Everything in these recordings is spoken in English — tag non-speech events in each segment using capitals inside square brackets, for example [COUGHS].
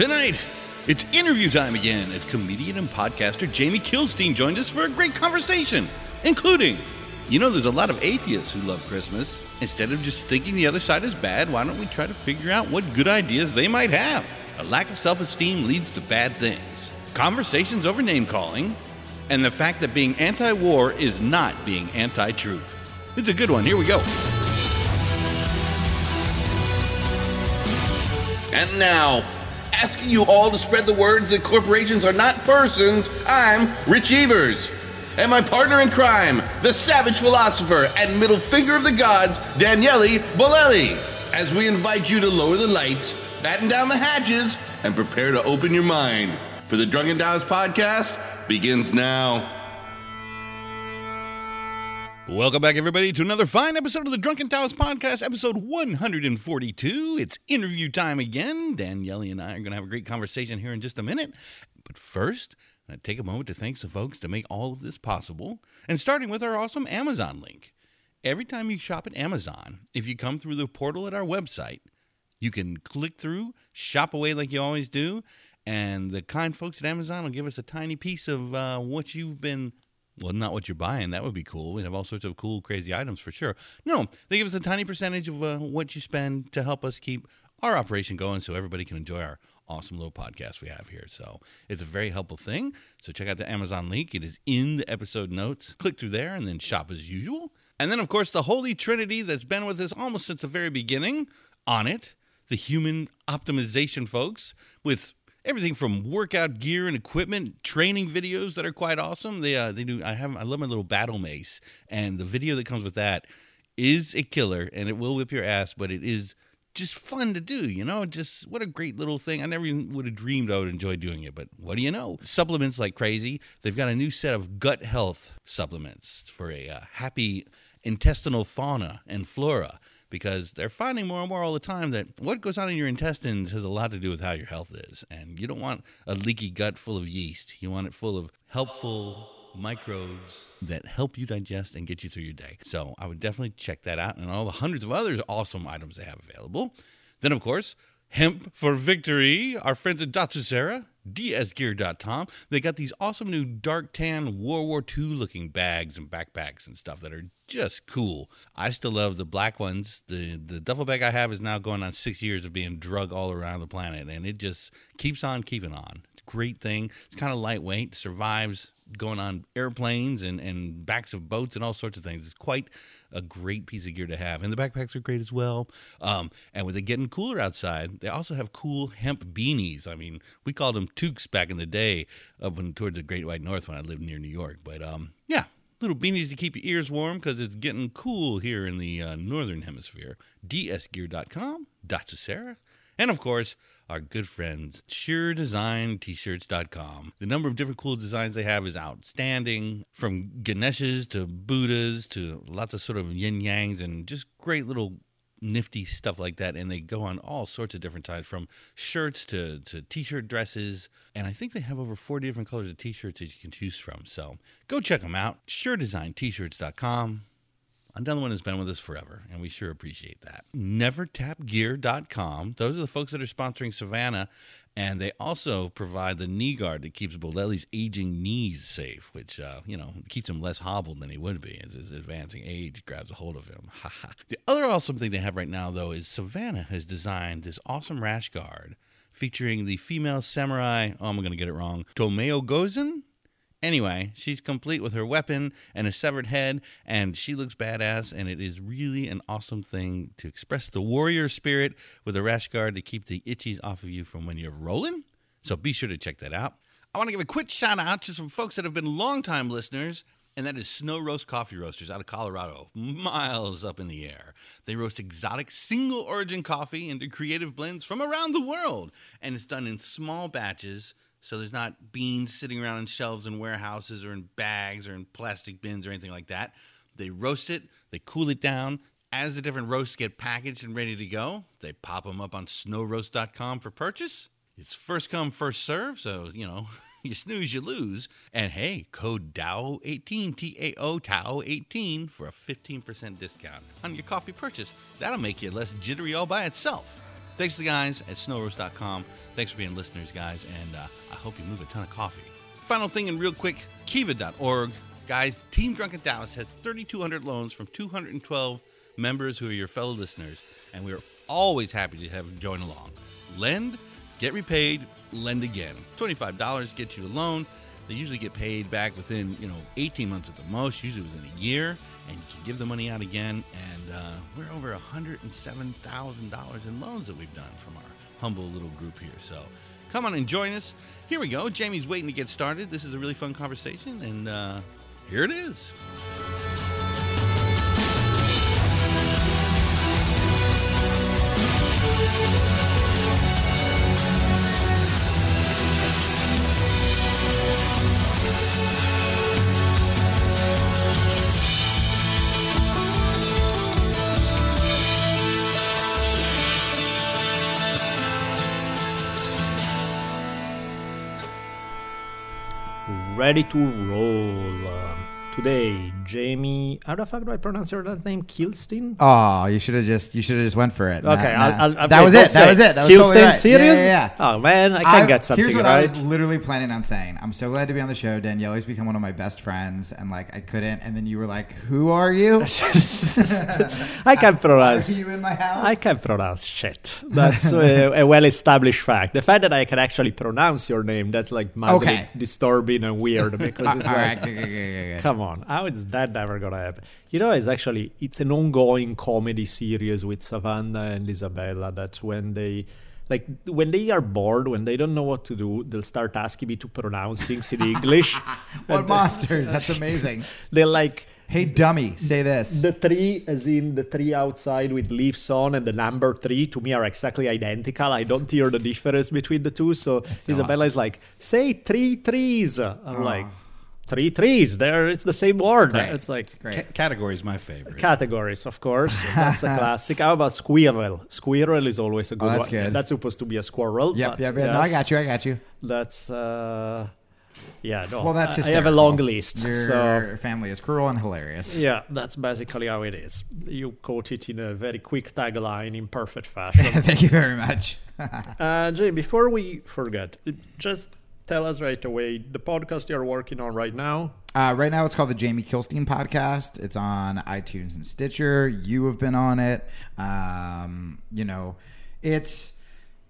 Tonight, it's interview time again as comedian and podcaster Jamie Kilstein joined us for a great conversation, including, you know, there's a lot of atheists who love Christmas. Instead of just thinking the other side is bad, why don't we try to figure out what good ideas they might have? A lack of self esteem leads to bad things. Conversations over name calling, and the fact that being anti war is not being anti truth. It's a good one. Here we go. And now, asking you all to spread the words that corporations are not persons, I'm Rich Evers. And my partner in crime, the savage philosopher and middle finger of the gods, Daniele Bolelli, as we invite you to lower the lights, batten down the hatches, and prepare to open your mind. For the Drunken Taoist podcast begins now. Welcome back, everybody, to another fine episode of the Drunken Taoist Podcast, episode 142. It's interview time again. Daniele and I are going to have a great conversation here in just a minute. But first, to take a moment to thank some folks to make all of this possible, and starting with our awesome Amazon link. Every time you shop at Amazon, if you come through the portal at our website, you can click through, shop away like you always do, and the kind folks at Amazon will give us a tiny piece of uh, what you've been well, not what you're buying. That would be cool. We'd have all sorts of cool, crazy items for sure. No, they give us a tiny percentage of uh, what you spend to help us keep our operation going so everybody can enjoy our awesome little podcast we have here. So it's a very helpful thing. So check out the Amazon link. It is in the episode notes. Click through there and then shop as usual. And then, of course, the Holy Trinity that's been with us almost since the very beginning Onnit, the human optimization folks with everything from workout gear and equipment, training videos that are quite awesome. They uh, they do. I have I love my little battle mace, and the video that comes with that is a killer, and it will whip your ass, but it is just fun to do. You know, just what a great little thing. I never even would have dreamed I would enjoy doing it, but what do you know? Supplements like crazy. They've got a new set of gut health supplements for a uh, happy intestinal fauna and flora because they're finding more and more all the time that what goes on in your intestines has a lot to do with how your health is. And you don't want a leaky gut full of yeast. You want it full of helpful microbes that help you digest and get you through your day. So I would definitely check that out and all the hundreds of other awesome items they have available. Then, of course, Hemp for Victory, our friends at Datsusara, dsgear.com. They got these awesome new dark tan World War II looking bags and backpacks and stuff that are just cool. I still love the black ones. The the duffel bag I have is now going on six years of being drug all around the planet, and it just keeps on keeping on. It's a great thing. It's kind of lightweight, survives going on airplanes and, and backs of boats and all sorts of things. It's quite a great piece of gear to have. And the backpacks are great as well. Um, and with it getting cooler outside, they also have cool hemp beanies. I mean, we called them toques back in the day up in, towards the Great White North when I lived near New York. But um, yeah, little beanies to keep your ears warm because it's getting cool here in the uh, northern hemisphere. dsgear.com, Sarah, and of course, our good friends, SureDesignT-shirts.com. The number of different cool designs they have is outstanding, from Ganeshas to Buddhas to lots of sort of yin yangs and just great little nifty stuff like that. And they go on all sorts of different types from shirts to, to t-shirt dresses. And i think they have over 40 different colors of t-shirts that you can choose from. So go check them out suredesignt-shirts.com Another one has been with us forever, and we sure appreciate that. NeverTapGear.com. Those are the folks that are sponsoring Savannah, and they also provide the knee guard that keeps Bolelli's aging knees safe, which, uh, you know, keeps him less hobbled than he would be as his advancing age grabs a hold of him. [LAUGHS] the other awesome thing they have right now, though, is Savannah has designed this awesome rash guard featuring the female samurai, oh, I'm going to get it wrong, Tomoe Gozen? Anyway, she's complete with her weapon and a severed head, and she looks badass. And it is really an awesome thing to express the warrior spirit with a rash guard to keep the itchies off of you from when you're rolling. So be sure to check that out. I want to give a quick shout out to some folks that have been longtime listeners and that is Snow Roast Coffee Roasters out of Colorado, miles up in the air. They roast exotic single origin coffee into creative blends from around the world, and it's done in small batches. So there's not beans sitting around on shelves in warehouses or in bags or in plastic bins or anything like that. They roast it, they cool it down. As the different roasts get packaged and ready to go, they pop them up on snowroast.com for purchase. It's first come, first serve, so, you know, [LAUGHS] you snooze, you lose. And hey, code DAO18, T A O TAO 18 for a 15% discount on your coffee purchase. That'll make you less jittery all by itself. Thanks to the guys at snowroast.com. Thanks for being listeners, guys, and uh, I hope you move a ton of coffee. Final thing, and real quick kiva.org. Guys, Team Drunken Taoist has 3,200 loans from 212 members who are your fellow listeners, and we're always happy to have you join along. Lend, get repaid, lend again. $25 gets you a loan. They usually get paid back within, you know, 18 months at the most, usually within a year, and you can give the money out again. And uh, we're over $107,000 in loans that we've done from our humble little group here. So come on and join us. Here we go. Jamie's waiting to get started. This is a really fun conversation, and uh, here it is. Ready to roll. Uh, today, Jamie. How the fuck do I pronounce your last name? Kilstein? Oh, you should have just you should have just went for it. Okay, Nah, I'll, nah. I'll, I'll that was it. That was it. That was totally Kilstein, right. serious? Yeah, yeah, yeah. Oh man, I can get something Here's what right. I was literally planning on saying. I'm so glad to be on the show. Daniele's become one of my best friends, and like I couldn't. And then you were like, "Who are you? [LAUGHS] [LAUGHS] I can't pronounce. Are you in my house?" I can't pronounce shit. That's a, a well-established fact. The fact that I can actually pronounce your name, that's like mildly Okay. disturbing and weird because [LAUGHS] Uh, it's all like, right, come on, how is that never gonna happen? You know, it's actually it's an ongoing comedy series with Savannah and Isabella. That's when they. Like when they are bored, when they don't know what to do, they'll start asking me to pronounce things in English. [LAUGHS] What And monsters? That's amazing. [LAUGHS] They're like, Hey, dummy, say this. the tree, as in the tree outside with leaves on, and the number three, to me are exactly identical. I don't hear the difference between the two. So, so Isabella is like, say three trees. I'm Oh. like, three trees. There, it's the same word. great. It's like Great. Ca- category is my favorite. categories, of course. [LAUGHS] That's a classic. How about squirrel? Squirrel is always a good Oh, that's one. good. That's supposed to be a squirrel. Yep, but yep, yep. No, I got you. I got you. That's. Uh, yeah, no. Well, that's I, I have a long list. Your So family is cruel and hilarious. Yeah, that's basically how it is. You caught it in a very quick tagline in perfect fashion. [LAUGHS] Thank you very much. [LAUGHS] uh, Jay, before we forget, just tell us right away the podcast you're working on right now. Uh, right now, it's called the Jamie Kilstein podcast. It's on iTunes and Stitcher. You have been on it. Um, you know, it's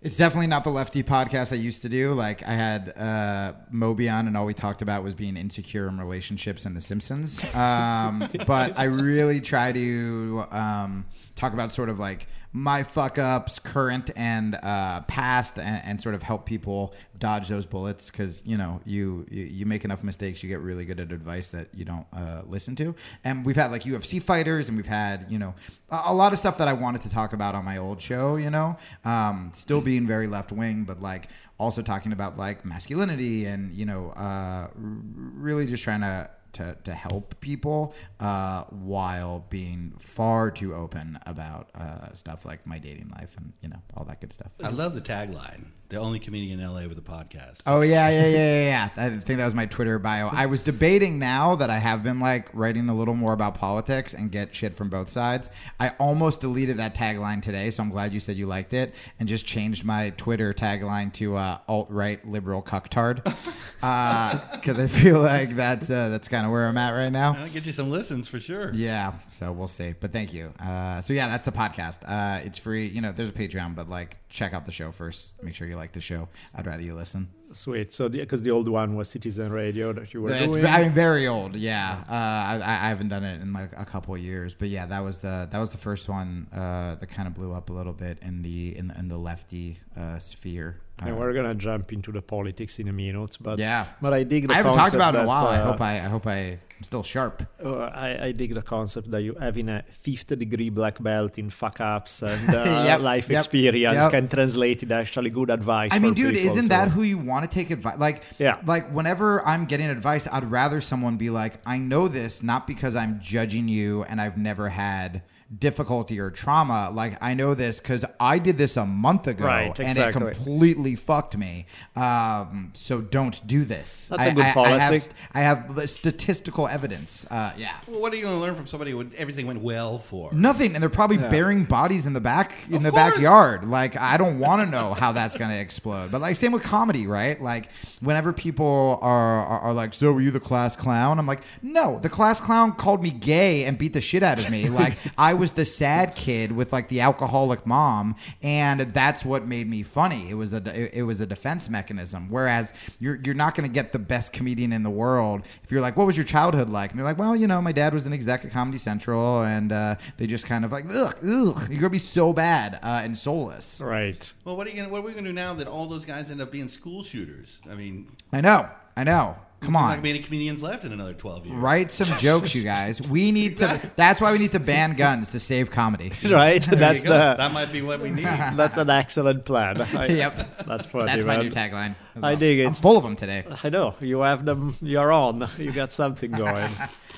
it's definitely not the lefty podcast I used to do. Like I had uh, Moby on, and all we talked about was being insecure in relationships and The Simpsons. Um, [LAUGHS] but I really try to um, talk about sort of like my fuck ups, current and uh, past, and, and sort of help people dodge those bullets because you know you, you you make enough mistakes, you get really good at advice that you don't uh, listen to. And we've had like UFC fighters, and we've had you know a, a lot of stuff that I wanted to talk about on my old show. You know, um, still being very left wing, but like also talking about like masculinity and you know uh, really just trying to to, to help people uh, while being far too open about uh, stuff like my dating life and you know all that good stuff. I love the tagline. The only comedian in LA with a podcast. Oh yeah, yeah, yeah, yeah, yeah. I think that was my Twitter bio. I was debating now that I have been like writing a little more about politics and get shit from both sides. I almost deleted that tagline today, so I'm glad you said you liked it and just changed my Twitter tagline to uh, alt right liberal cucktard [LAUGHS] because I feel like that's uh, that's kind of where I'm at right now. I'll get you some listens for sure. Yeah, so we'll see. But thank you. Uh, so yeah, that's the podcast. Uh, it's free. You know, there's a Patreon, but like check out the show first. Make sure you like the show. I'd rather you listen. Sweet. So because the, old one was Citizen Radio that you were It's, doing. I mean, very old. Yeah, uh, I, I haven't done it in like a couple of years, but yeah, that was the that was the first one uh, that kind of blew up a little bit in the in, in the lefty uh, sphere. and Uh, we're gonna jump into the politics in a minute, but yeah, but I dig the I haven't talked about it in a while. I uh, hope I I hope I am still sharp. Uh, I, I dig the concept that you having a fifth degree black belt in fuck ups and [LAUGHS] uh, Yep, life yep, experience yep. can translate it actually good advice. I mean, dude, isn't that who you want to take advice? Like, Yeah. like whenever I'm getting advice, I'd rather someone be like, I know this not because I'm judging you and I've never had difficulty or trauma. Like, I know this because I did this a month ago Right, exactly. and it completely fucked me. Um, so don't do this. That's a I- good I- I policy. have, I have the statistical evidence. Uh, yeah. Well, what are you going to learn from somebody who everything went well for? Nothing, and they're probably burying bodies in the back in Of the course. backyard. Like I don't want to know how that's going to explode. But like same with comedy, right? Like whenever people are, are are like, "So were you the class clown?" I'm like, "No, the class clown called me gay and beat the shit out of me. like I was the sad kid with like the alcoholic mom, and that's what made me funny. It was a it, it was a defense mechanism. Whereas you're you're not going to get the best comedian in the world if you're like, "What was your childhood like?" And they're like, "Well, you know, my dad was an exec at Comedy Central, and uh, they just kind of like, ugh, ugh, you're gonna be so bad uh, and soulless." right? Well, what are you going? to What are we going to do now that all those guys end up being school shooters? I mean, I know, I know. Come there's not on. going to be any comedians left in another twelve years. Write some [LAUGHS] jokes, you guys. We need to. That's why we need to ban guns to save comedy. [LAUGHS] Right? There that's the that might be what we need. [LAUGHS] that's an excellent plan. I, Yep. That's funny. That's my man. new tagline. as I well. dig it. I'm full of them today. I know you have them. You're on. You got something going.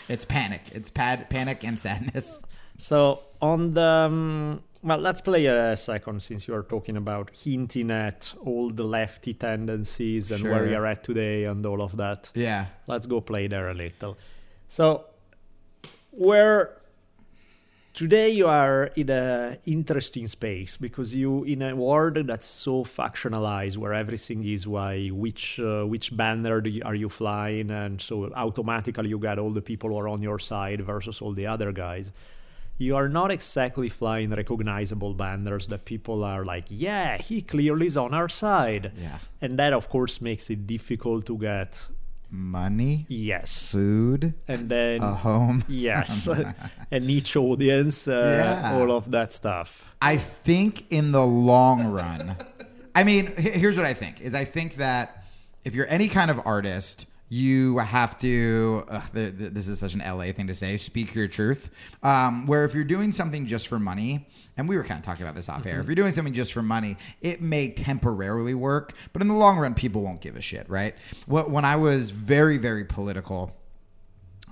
It's panic. It's pad, panic and sadness. So on the um, well, let's play a second since you are talking about hinting at all the lefty tendencies and where Sure. you're at today and all of that. Yeah. Let's go play there a little. So where today you are in an interesting space because you in a world that's so factionalized where everything is why which uh, which banner do you, are you flying and so automatically you got all the people who are on your side versus all the other guys you are not exactly flying recognizable banners that people are like yeah he clearly is on our side Yeah. and that of course makes it difficult to get Money, yes food, and then a home. [LAUGHS] yes [LAUGHS] [LAUGHS] a niche audience uh, Yeah. all of that stuff I think in the long run, I mean, here's what I think: is I think that if you're any kind of artist, you have to. Ugh, th th this is such an LA thing to say. Speak your truth. Um, where if you're doing something just for money, and we were kind of talking about this off air. If you're doing something just for money, it may temporarily work, but in the long run, people won't give a shit, right? Wh- When I was very, very political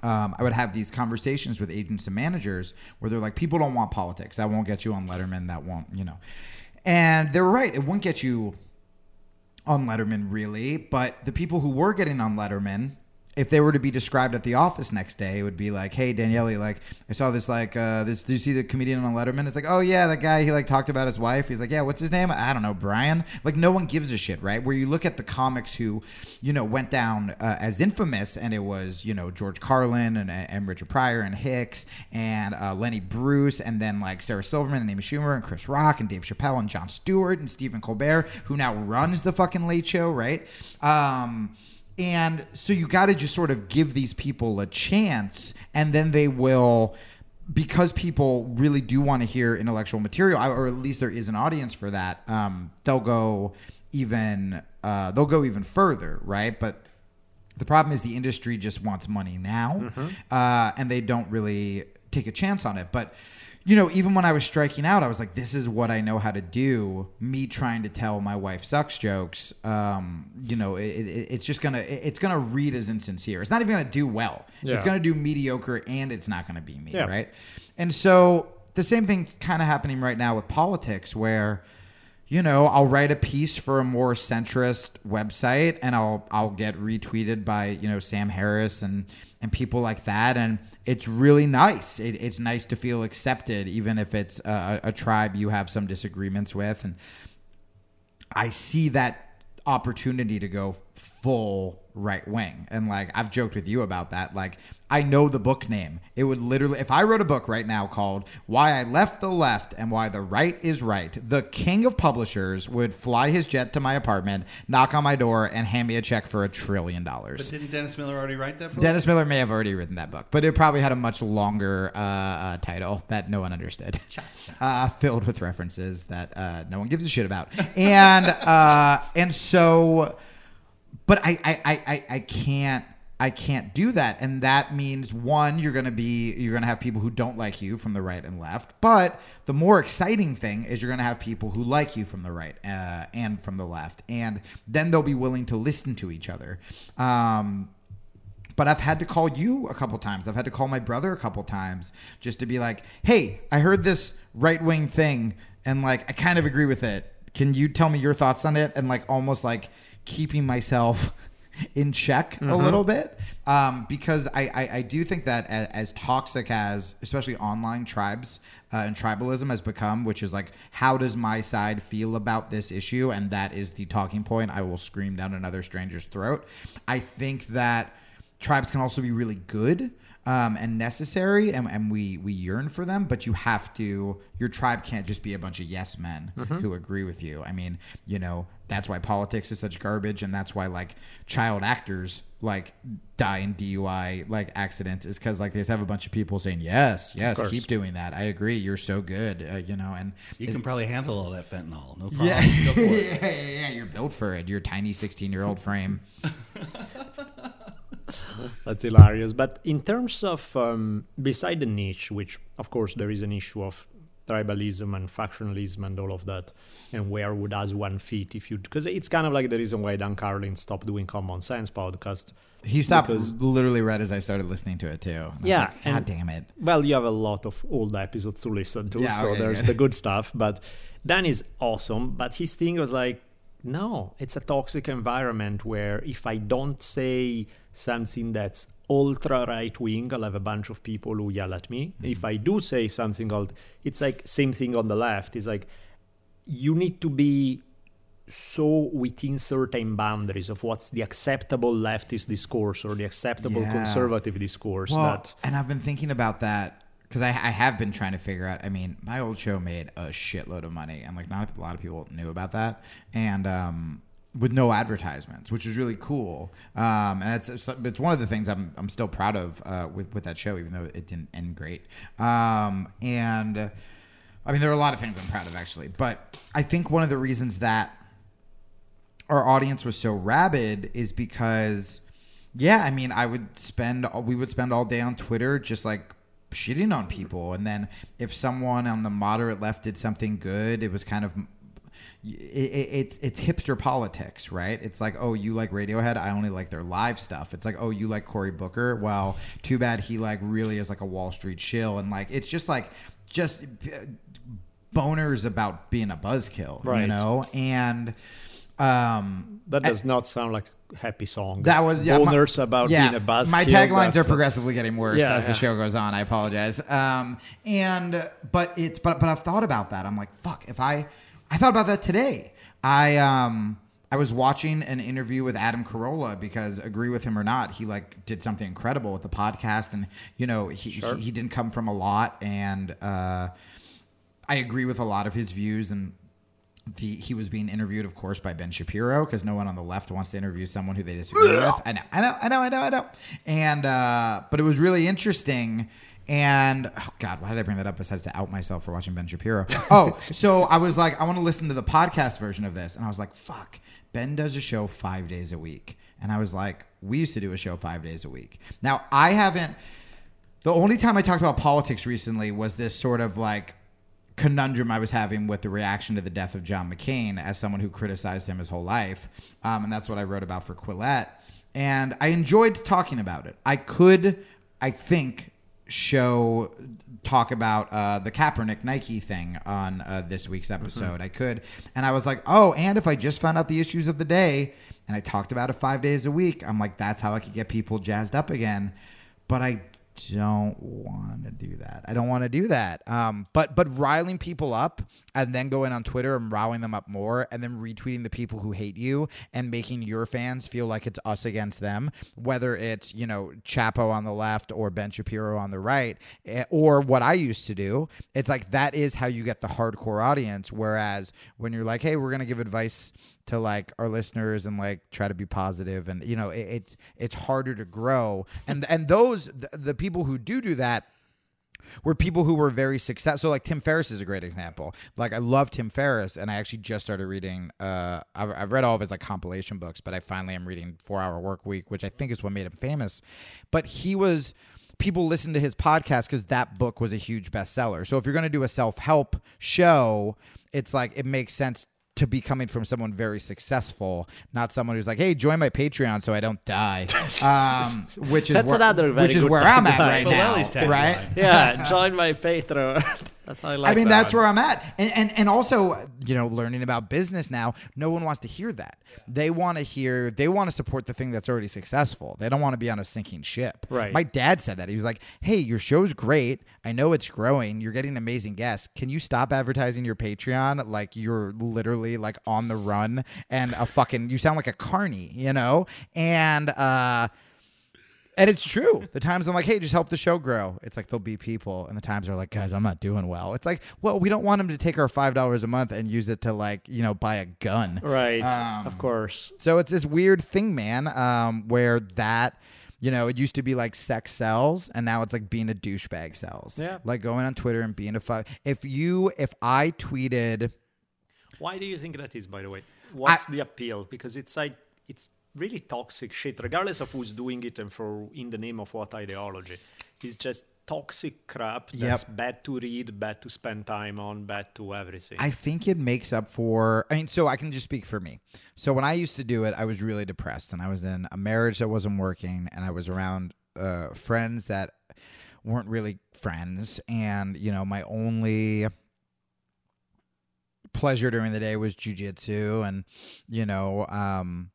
um, I would have these conversations with agents and managers where they're like, people don't want politics. That won't get you on Letterman. That won't, you know. And they were right. It wouldn't get you on Letterman, really. But the people who were getting on Letterman, if they were to be described at the office next day, it would be like, "Hey, Daniele, like I saw this, like, uh, this. Do you see the comedian on Letterman? It's like, oh yeah, that guy. He like talked about his wife. He's like, yeah, what's his name? I don't know, Brian. Like, no one gives a shit, right? Where you look at the comics who, you know, went down uh, as infamous, and it was, you know, George Carlin and, and Richard Pryor and Hicks and uh, Lenny Bruce, and then like Sarah Silverman and Amy Schumer and Chris Rock and Dave Chappelle and Jon Stewart and Stephen Colbert, who now runs the fucking Late Show, right? Um, and so you got to just sort of give these people a chance, and then they will, because people really do want to hear intellectual material, or at least there is an audience for that. Um, they'll go even uh, they'll go even further, right? But the problem is the industry just wants money now, uh, and they don't really take a chance on it. But you know, even when I was striking out, I was like, "This is what I know how to do." Me trying to tell my wife sucks jokes, um, you know, it, it, it's just gonna it's gonna read as insincere. It's not even gonna do well. Yeah. It's gonna do mediocre, and it's not gonna be me, Yeah. right? And so the same thing's kind of happening right now with politics, where you know, I'll write a piece for a more centrist website and I'll I'll get retweeted by, you know, Sam Harris and and people like that and it's really nice. It, it's nice to feel accepted even if it's a, a tribe you have some disagreements with and I see that opportunity to go full right wing. And like I've joked with you about that. Like I know the book name. It would literally if I wrote a book right now called Why I Left the Left and Why the Right is Right, the king of publishers would fly his jet to my apartment, knock on my door, and hand me a check for a trillion dollars. But didn't Dennis Miller already write that book? Dennis Miller may have already written that book, but it probably had a much longer uh, uh, title that no one understood, [LAUGHS] uh, filled with references that uh, no one gives a shit about, and uh, and so, but I I, I, I I can't I can't do that, and that means one you're gonna be you're gonna have people who don't like you from the right and left, but the more exciting thing is you're gonna have people who like you from the right uh, and from the left, and then they'll be willing to listen to each other. Um, but I've had to call you a couple times. I've had to call my brother a couple times just to be like, "Hey, I heard this right wing thing, and like I kind of agree with it. Can you tell me your thoughts on it?" And like almost like keeping myself in check a little bit um, because I, I, I do think that as, as toxic as especially online tribes uh, and tribalism has become, which is like, how does my side feel about this issue? And that is the talking point. I will scream down another stranger's throat. I think that tribes can also be really good um, and necessary, and, and we we yearn for them. But you have to. Your tribe can't just be a bunch of yes men who agree with you. I mean, you know, that's why politics is such garbage, and that's why like child actors like die in DUI like accidents is because like they just have a bunch of people saying yes, yes, keep doing that. I agree. You're so good. Uh, you know, and You can probably handle all that fentanyl. No problem. yeah, [LAUGHS] yeah, yeah, yeah, You're built for it. Your tiny 16 year old frame. [LAUGHS] [LAUGHS] That's hilarious. But in terms of um, beside the niche, which of course there is an issue of tribalism and factionalism and all of that, and where would as one fit if you? Because it's kind of like the reason why Dan Carlin stopped doing Common Sense podcast. He stopped Because- literally right as I started listening to it too. And I was Yeah, like, God and- damn it. Well, you have a lot of old episodes to listen to, Yeah, so okay, there's good. the good stuff. But Dan is awesome. But his thing was like, no, it's a toxic environment where if I don't say something that's ultra right wing, I'll have a bunch of people who yell at me. Mm-hmm. If I do say something old, it's like same thing on the left. It's like you need to be so within certain boundaries of what's the acceptable leftist discourse or the acceptable Yeah. conservative discourse Well, that and I've been thinking about that because I, I have been trying to figure out. I mean, my old show made a shitload of money, and like not a lot of people knew about that, and um, with no advertisements, which is really cool. Um, and it's, it's one of the things I'm I'm still proud of uh, with with that show, even though it didn't end great. Um, and I mean, there are a lot of things I'm proud of actually, but I think one of the reasons that our audience was so rabid is because yeah i mean i would spend we would spend all day on twitter just like shitting on people and then if someone on the moderate left did something good it was kind of it, it, it's it's hipster politics, right? It's like, oh, you like Radiohead? I only like their live stuff. It's like, oh, you like Cory Booker? Well, too bad he like really is like a Wall Street shill, and like it's just like just boners about being a buzzkill, you Right. know? And um, That does not sound like a happy song. that was yeah, my- about yeah, being a. My taglines are progressively getting worse Yeah, as the show goes on. I apologize. Um, and but it's but but I've thought about that. I'm like, fuck. If I I thought about that today. I um I was watching an interview with Adam Carolla because agree with him or not, he like did something incredible with the podcast, and you know he he, he didn't come from a lot, and uh, I agree with a lot of his views and the he was being interviewed, of course, by Ben Shapiro because no one on the left wants to interview someone who they disagree with. I know, I know, I know, I know, I know. And uh, but it was really interesting. And oh God, why did I bring that up? Besides to out myself for watching Ben Shapiro. [LAUGHS] Oh, so I was like, I want to listen to the podcast version of this, and I was like, fuck. Ben does a show five days a week, and I was like, we used to do a show five days a week. Now I haven't. The only time I talked about politics recently was this sort of like conundrum I was having with the reaction to the death of John McCain as someone who criticized him his whole life. Um, and that's what I wrote about for Quillette. And I enjoyed talking about it. I could, I think, show talk about uh, the Kaepernick Nike thing on uh, this week's episode. I could, and I was like, oh, and if I just found out the issues of the day and I talked about it five days a week, I'm like, that's how I could get people jazzed up again. But I don't want to do that. I don't want to do that. Um, but but riling people up and then going on Twitter and riling them up more and then retweeting the people who hate you and making your fans feel like it's us against them, whether it's you know Chapo on the left or Ben Shapiro on the right, eh, or what I used to do. It's like that is how you get the hardcore audience. Whereas when you're like, hey, we're gonna give advice to like our listeners and like try to be positive and you know it, it's it's harder to grow and and those the, the people who do do that were people who were very successful. So like Tim Ferriss is a great example. Like I love Tim Ferriss, and I actually just started reading. Uh, I've, I've read all of his like compilation books, but I finally am reading Four Hour Work Week, which I think is what made him famous. But he was people listened to his podcast because that book was a huge bestseller. So if you're going to do a self help show, it's like it makes sense to be coming from someone very successful, not someone who's like, "Hey, join my Patreon so I don't die," [LAUGHS] um, which is That's where, another very which is good where I'm at right now, right? yeah, [LAUGHS] join my Patreon. That's how I like. I mean, that that's one. where I'm at, and, and and also, you know, learning about business now. No one wants to hear that. They want to hear. They want to support the thing that's already successful. They don't want to be on a sinking ship. Right. My dad said that. He was like, "Hey, your show's great. I know it's growing. You're getting amazing guests. Can you stop advertising your Patreon? Like you're literally like on the run and a fucking. You sound like a carny, you know. And uh." And it's true. The times I'm like, hey, just help the show grow. It's like there'll be people, and the times are like, guys, I'm not doing well. It's like, well, we don't want them to take our five dollars a month and use it to like, you know, buy a gun. right. Um, of course. So it's this weird thing, man, um, where that, you know, it used to be like sex sells, and now it's like being a douchebag sells. Yeah. Like going on Twitter and being a fuck. If you, if I tweeted, Why do you think that is, by the way? What's the appeal? Because it's like it's really toxic shit, regardless of who's doing it and for in the name of what ideology. It's just toxic crap that's Yep. bad to read, bad to spend time on, bad to everything. I think it makes up for. I mean, so I can just speak for me. So when I used to do it, I was really depressed, and I was in a marriage that wasn't working, and I was around uh, friends that weren't really friends, and you know, my only pleasure during the day was jujitsu, and you know, um,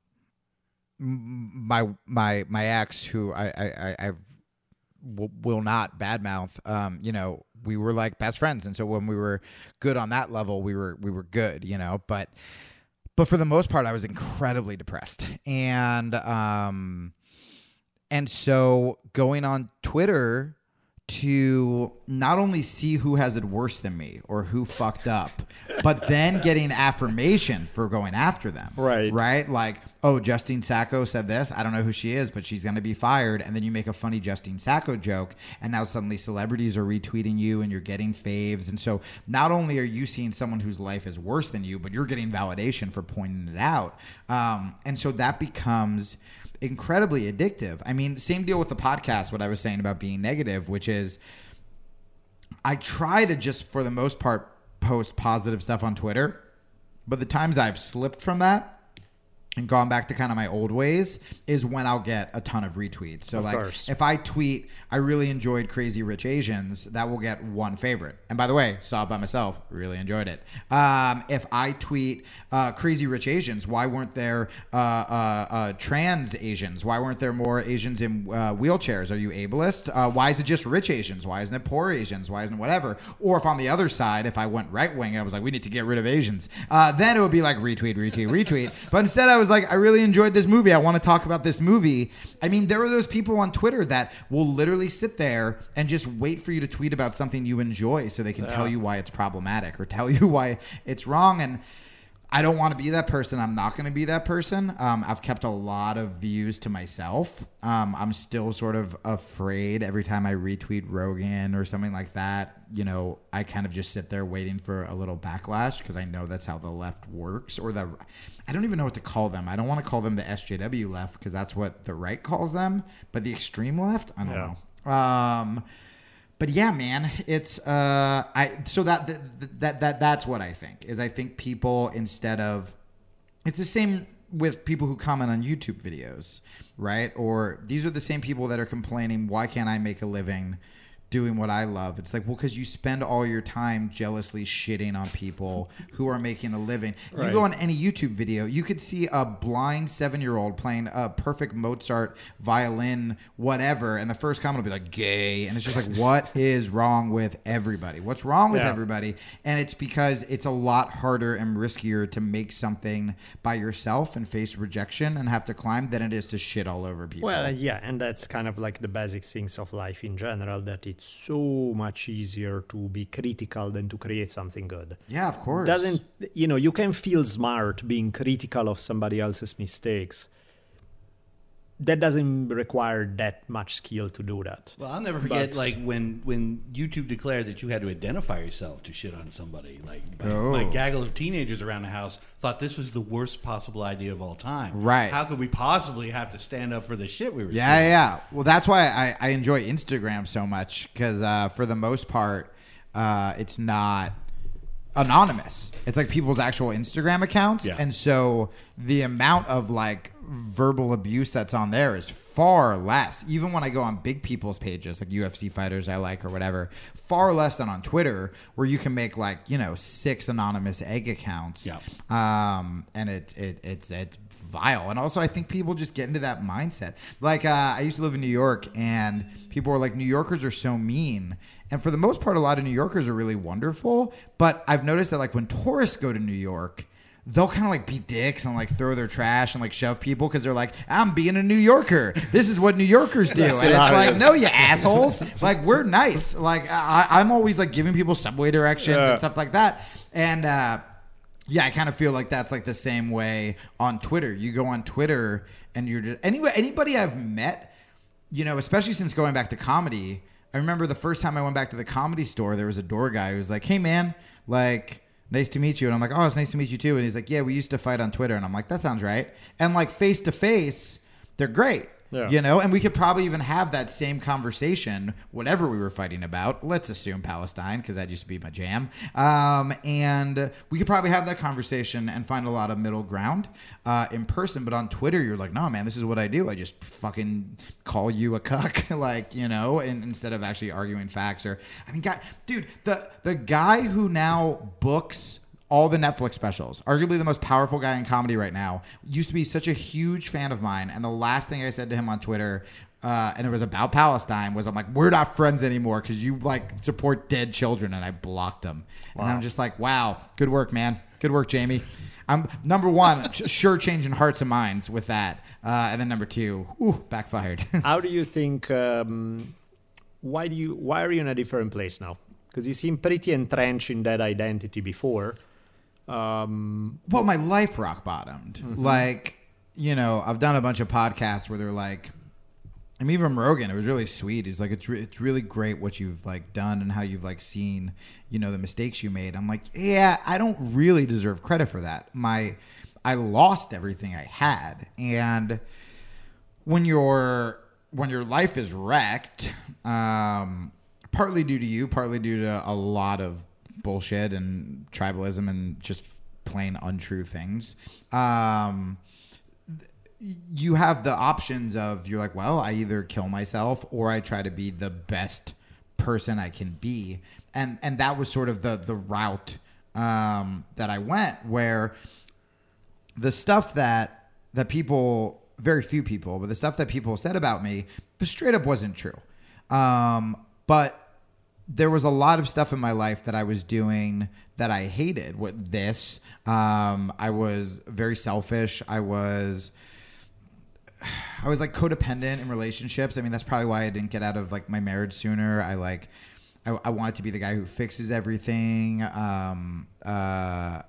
my my my ex, who I I, I will not badmouth. Um, you know, we were like best friends, and so when we were good on that level, we were we were good. You know, but but for the most part, I was incredibly depressed, and um, and so going on Twitter to not only see who has it worse than me or who fucked up, but then getting affirmation for going after them. Right. Right? Like, oh, Justine Sacco said this. I don't know who she is, but she's going to be fired. And then you make a funny Justine Sacco joke, and now suddenly celebrities are retweeting you and you're getting faves. And so not only are you seeing someone whose life is worse than you, but you're getting validation for pointing it out. Um, and so that becomes incredibly addictive. I mean, same deal with the podcast, what I was saying about being negative, which is I try to just, for the most part, post positive stuff on Twitter. But the times I've slipped from that and gone back to kind of my old ways is when I'll get a ton of retweets. So, Of like, course. if I tweet, I really enjoyed Crazy Rich Asians, that will get one favorite. And by the way, saw it by myself, really enjoyed it. Um, if I tweet uh, Crazy Rich Asians, why weren't there uh, uh, uh, trans Asians? Why weren't there more Asians in uh, wheelchairs? Are you ableist? Uh, why is it just rich Asians? Why isn't it poor Asians? Why isn't it whatever? Or if on the other side, if I went right wing, I was like, we need to get rid of Asians. Uh, then it would be like retweet, retweet, retweet. But instead, I was like, I really enjoyed this movie. I want to talk about this movie. I mean, there are those people on Twitter that will literally sit there and just wait for you to tweet about something you enjoy so they can tell you why it's problematic or tell [LAUGHS] you why it's wrong. And I don't want to be that person. I'm not going to be that person. Um, I've kept a lot of views to myself. Um, I'm still sort of afraid every time I retweet Rogan or something like that. You know, I kind of just sit there waiting for a little backlash because I know that's how the left works. Or the, I don't even know what to call them. I don't want to call them the SJW left because that's what the right calls them. But the extreme left, I don't Yeah. know. Um, but yeah, man, it's uh, I so that that that, that that's what I think is I think people instead of it's the same with people who comment on YouTube videos, right? Or these are the same people that are complaining, why can't I make a living doing what I love. It's like, well, because you spend all your time jealously shitting on people who are making a living. You go on any YouTube video, you could see a blind seven year old playing a perfect Mozart violin, whatever, and the first comment will be like gay. And it's just like, what [LAUGHS] is wrong with everybody? What's wrong with Yeah. everybody? And it's because it's a lot harder and riskier to make something by yourself and face rejection and have to climb than it is to shit all over people. Well, yeah, and that's kind of like the basic things of life in general that it's so much easier to be critical than to create something good. yeah, of course. Doesn't you know, you can feel smart being critical of somebody else's mistakes. That doesn't require that much skill to do that. Well, I'll never forget But- like when when YouTube declared that you had to identify yourself to shit on somebody. Like my, Oh. my gaggle of teenagers around the house thought this was the worst possible idea of all time. Right. How could we possibly have to stand up for the shit we were? Yeah, spewing? yeah. Well, that's why I, I enjoy Instagram so much because uh, for the most part, uh, it's not anonymous. It's like people's actual Instagram accounts, Yeah. and so the amount of like verbal abuse that's on there is far less. Even when I go on big people's pages, like UFC fighters I like or whatever, far less than on Twitter, where you can make like you know six anonymous egg accounts. Yeah. Um, and it, it it's it's vile. And also, I think people just get into that mindset. Like uh, I used to live in New York, and people were like, New Yorkers are so mean. And for the most part, a lot of New Yorkers are really wonderful. But I've noticed that like when tourists go to New York. They'll kind of like be dicks and like throw their trash and like shove people because they're like, I'm being a New Yorker. This is what New Yorkers do. [LAUGHS] and it's like, no, you assholes. [LAUGHS] like, we're nice. Like, I, I'm always like giving people subway directions Yeah. and stuff like that. And, uh, yeah, I kind of feel like that's like the same way on Twitter. You go on Twitter and you're just anyway. Anybody I've met, you know, especially since going back to comedy. I remember the first time I went back to the comedy store, there was a door guy who was like, "Hey, man, like." Nice to meet you. And I'm like, oh, it's nice to meet you too. And he's like, yeah, we used to fight on Twitter. And I'm like, that sounds right. And like face to face, they're great. Yeah. You know, and we could probably even have that same conversation, whatever we were fighting about. Let's assume Palestine, because that used to be my jam. Um, and we could probably have that conversation and find a lot of middle ground uh, in person. But on Twitter, you're like, no, man, this is what I do. I just fucking call you a cuck, [LAUGHS] like you know, and instead of actually arguing facts. Or, I mean, God, dude, the the guy who now books all the Netflix specials. Arguably the most powerful guy in comedy right now. Used to be such a huge fan of mine. And the last thing I said to him on Twitter, uh, and it was about Palestine, was I'm like, we're not friends anymore because you like support dead children. And I blocked him. And I'm just like, wow, good work, man. Good work, Jamie. I'm number one, [LAUGHS] sure changing hearts and minds with that. Uh, and then number two, ooh, backfired. [LAUGHS] How do you think? Um, why do you? Why are you in a different place now? Because you seem pretty entrenched in that identity before. Um, well, my life rock bottomed. Like, you know, I've done a bunch of podcasts where they're like, I mean, even Rogan, it was really sweet. He's like, it's re- it's really great what you've like done and how you've like seen, you know, the mistakes you made. I'm like, yeah, I don't really deserve credit for that. My, I lost everything I had, and when your when your life is wrecked, um, partly due to you, partly due to a lot of bullshit and tribalism and just plain untrue things. Um, you have the options of you're like, well, I either kill myself or I try to be the best person I can be, and and that was sort of the the route um, that I went where the stuff that that people very few people but the stuff that people said about me straight up wasn't true um, but there was a lot of stuff in my life that I was doing that I hated. With this, um, I was very selfish. I was, I was like codependent in relationships. I mean, that's probably why I didn't get out of like my marriage sooner. I like, I, I wanted to be the guy who fixes everything. Um, uh,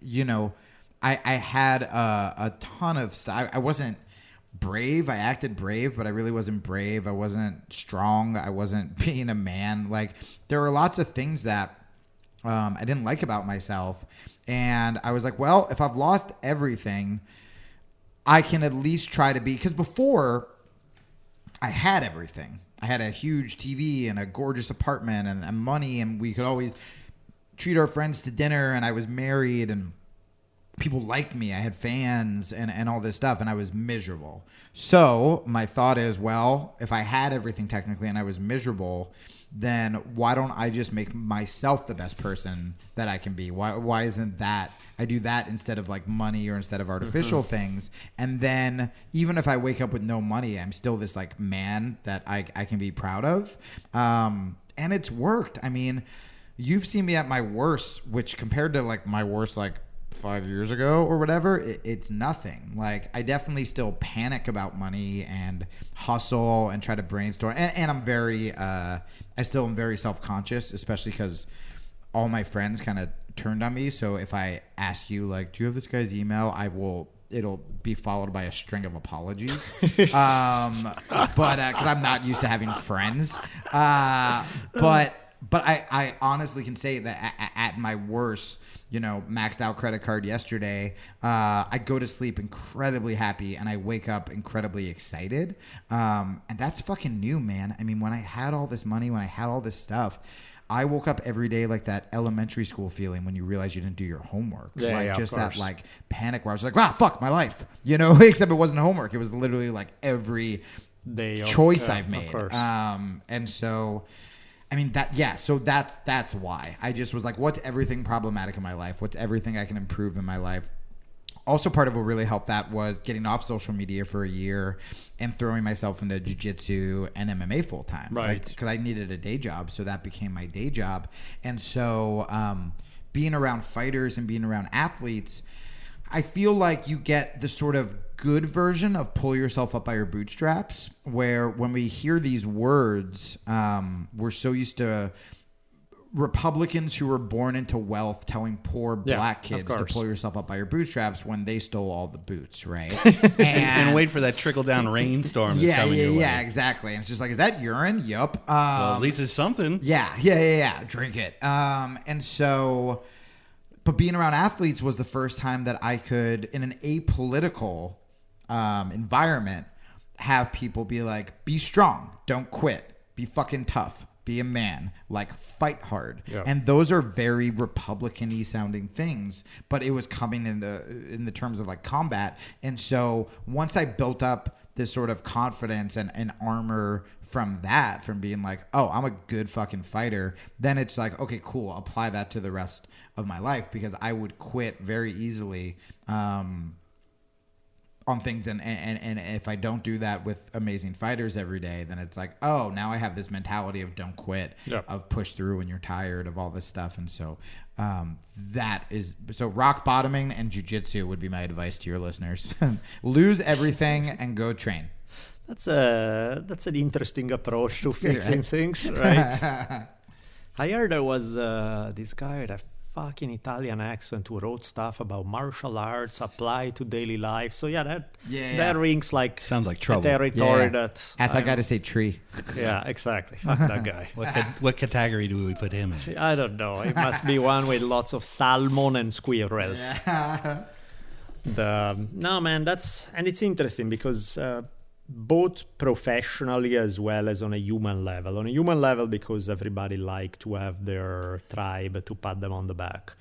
you know, I, I had a, a ton of stuff. I, I wasn't brave. I acted brave, but I really wasn't brave. I wasn't strong. I wasn't [LAUGHS] being a man. Like there were lots of things that um, I didn't like about myself. And I was like, well, if I've lost everything, I can at least try to be. Because before, I had everything. I had a huge TV and a gorgeous apartment and, and money, and we could always treat our friends to dinner. And I was married, and people liked me. I had fans and, and all this stuff, and I was miserable. So my thought is, well, if I had everything technically and I was miserable, then why don't I just make myself the best person that I can be? Why why isn't that I do that instead of like money or instead of artificial things? And then even if I wake up with no money, I'm still this like man that I I can be proud of. Um, and it's worked. I mean, you've seen me at my worst, which compared to like my worst like five years ago or whatever, it, it's nothing. Like I definitely still panic about money and hustle and try to brainstorm. And, and I'm very, uh, I still am very self conscious, especially because all my friends kind of turned on me. So if I ask you like, do you have this guy's email? I will. It'll be followed by a string of apologies, [LAUGHS] um, but because I'm not used to having friends, uh, but but I, I honestly can say that at, at my worst, you know, maxed out credit card yesterday, uh, I go to sleep incredibly happy and I wake up incredibly excited. Um, and that's fucking new, man. I mean, when I had all this money, when I had all this stuff, I woke up every day like that elementary school feeling when you realize you didn't do your homework. Yeah, like yeah, just that like panic where I was like, ah, fuck my life. You know, [LAUGHS] except it wasn't homework. It was literally like every choice yeah, I've made. Um, and so, I mean that yeah. So that's that's why I just was like, what's everything problematic in my life? What's everything I can improve in my life? Also, part of what really helped that was getting off social media for a year and throwing myself into jujitsu and MMA full time. Right. Because I needed a day job, so that became my day job. And so, um, being around fighters and being around athletes, I feel like you get the sort of good version of pull yourself up by your bootstraps, where when we hear these words, um, we're so used to Republicans who were born into wealth telling poor black of kids to pull yourself up by your bootstraps when they stole all the boots, right? [LAUGHS] and wait for that trickle down [LAUGHS] rainstorm. Yeah, yeah, yeah, exactly. And it's just like, is that urine? Yup. Um, Well, at least it's something. yeah, yeah, yeah, yeah. Drink it. Um, and so, but being around athletes was the first time that I could, in an apolitical um, environment, have people be like, "Be strong, don't quit, be fucking tough, be a man, like fight hard." Yeah. And those are very Republican-y sounding things, but it was coming in the in the terms of like combat. And so once I built up this sort of confidence and, and armor from that, from being like, oh, I'm a good fucking fighter, then it's like, okay, cool, apply that to the rest of my life because I would quit very easily. Um, on things and, and and if I don't do that with amazing fighters every day, then it's like, oh, now I have this mentality of don't quit, Yeah. of push through when you're tired of all this stuff, and so um, that is so rock bottoming and jujitsu would be my advice to your listeners: [LAUGHS] lose everything and go train. That's a that's an interesting approach to [LAUGHS] good, fixing right? things, right? I heard there was uh, this guy with a fucking Italian accent who wrote stuff about martial arts applied to daily life. So yeah, that Yeah, that yeah. rings like Sounds like trouble. territory Yeah. that Ask that I'm- guy to say tree. [LAUGHS] Yeah, exactly. Fuck that guy. What ca- what category do we put him in? I don't know. It must be one with lots of salmon and squirrels. [LAUGHS] The no man, that's and it's interesting because uh, both professionally as well as on a human level. On a human level, because everybody like to have their tribe to pat them on the back.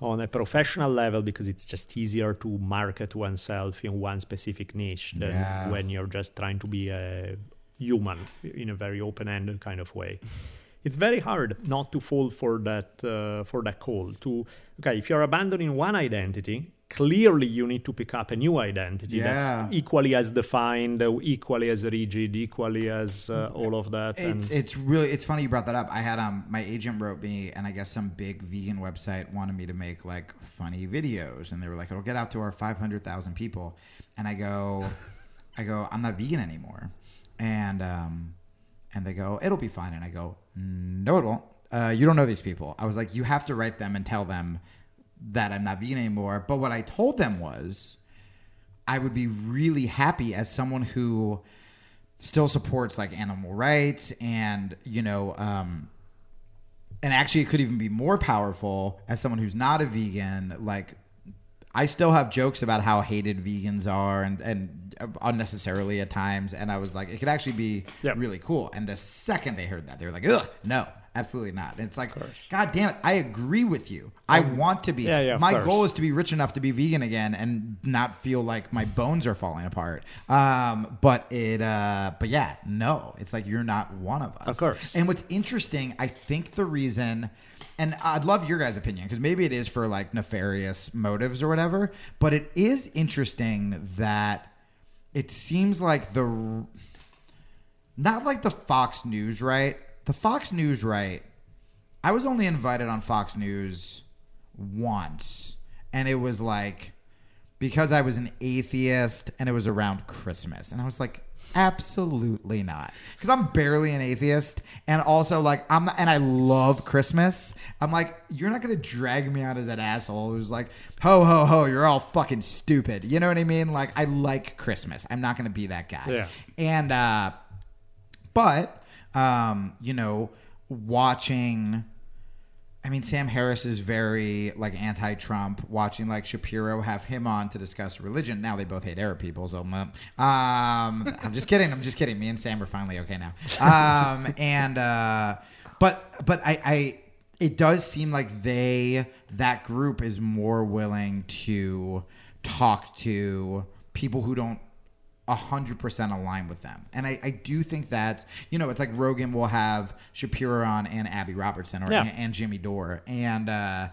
On a professional level, because it's just easier to market oneself in one specific niche than Yeah. when you're just trying to be a human in a very open-ended kind of way. It's very hard not to fall for that uh, for that call. To okay, if you're abandoning one identity, clearly you need to pick up a new identity Yeah. that's equally as defined, equally as rigid, equally as uh, all of that. It's and it's really it's funny you brought that up. I had um my agent wrote me and I guess some big vegan website wanted me to make like funny videos and they were like it'll get out to our 500,000 people and I go [LAUGHS] I go I'm not vegan anymore. And um and they go it'll be fine and I go no it won't. Uh, you don't know these people. I was like you have to write them and tell them that I'm not vegan anymore. But what I told them was I would be really happy as someone who still supports like animal rights and you know um and actually it could even be more powerful as someone who's not a vegan like I still have jokes about how hated vegans are and and unnecessarily at times and I was like it could actually be Yeah. really cool and the second they heard that they were like ugh no absolutely not. And it's like. God damn it, I agree with you. I want to be. yeah, yeah, my course. goal is to be rich enough to be vegan again and not feel like my bones are falling apart. Um, but it, uh, but yeah, no, it's like you're not one of us. Of course. And what's interesting, I think the reason, and I'd love your guys' opinion because maybe it is for like nefarious motives or whatever, but it is interesting that it seems like the, not like the Fox News right, the Fox News right. I was only invited on Fox News once, and it was like because I was an atheist and it was around Christmas. And I was like, absolutely not. Because I'm barely an atheist. And also, like, I'm, and I love Christmas. I'm like, you're not to drag me out as an asshole who's like, ho, ho, ho, you're all fucking stupid. You know what I mean? Like, I like Christmas. I'm not to be that guy. Yeah. And, uh, but, um, you know, watching. I mean, Sam Harris is very like anti-Trump. Watching like Shapiro have him on to discuss religion. Now they both hate Arab people, so um, I'm just kidding. I'm just kidding. Me and Sam are finally okay now. Um, [LAUGHS] and uh, but but I, I it does seem like they that group is more willing to talk to people who don't hundred percent align with them. And I, I do think that, you know, it's like Rogan will have Shapiro on and Abby Robertson or Yeah. and, and Jimmy Dore. And uh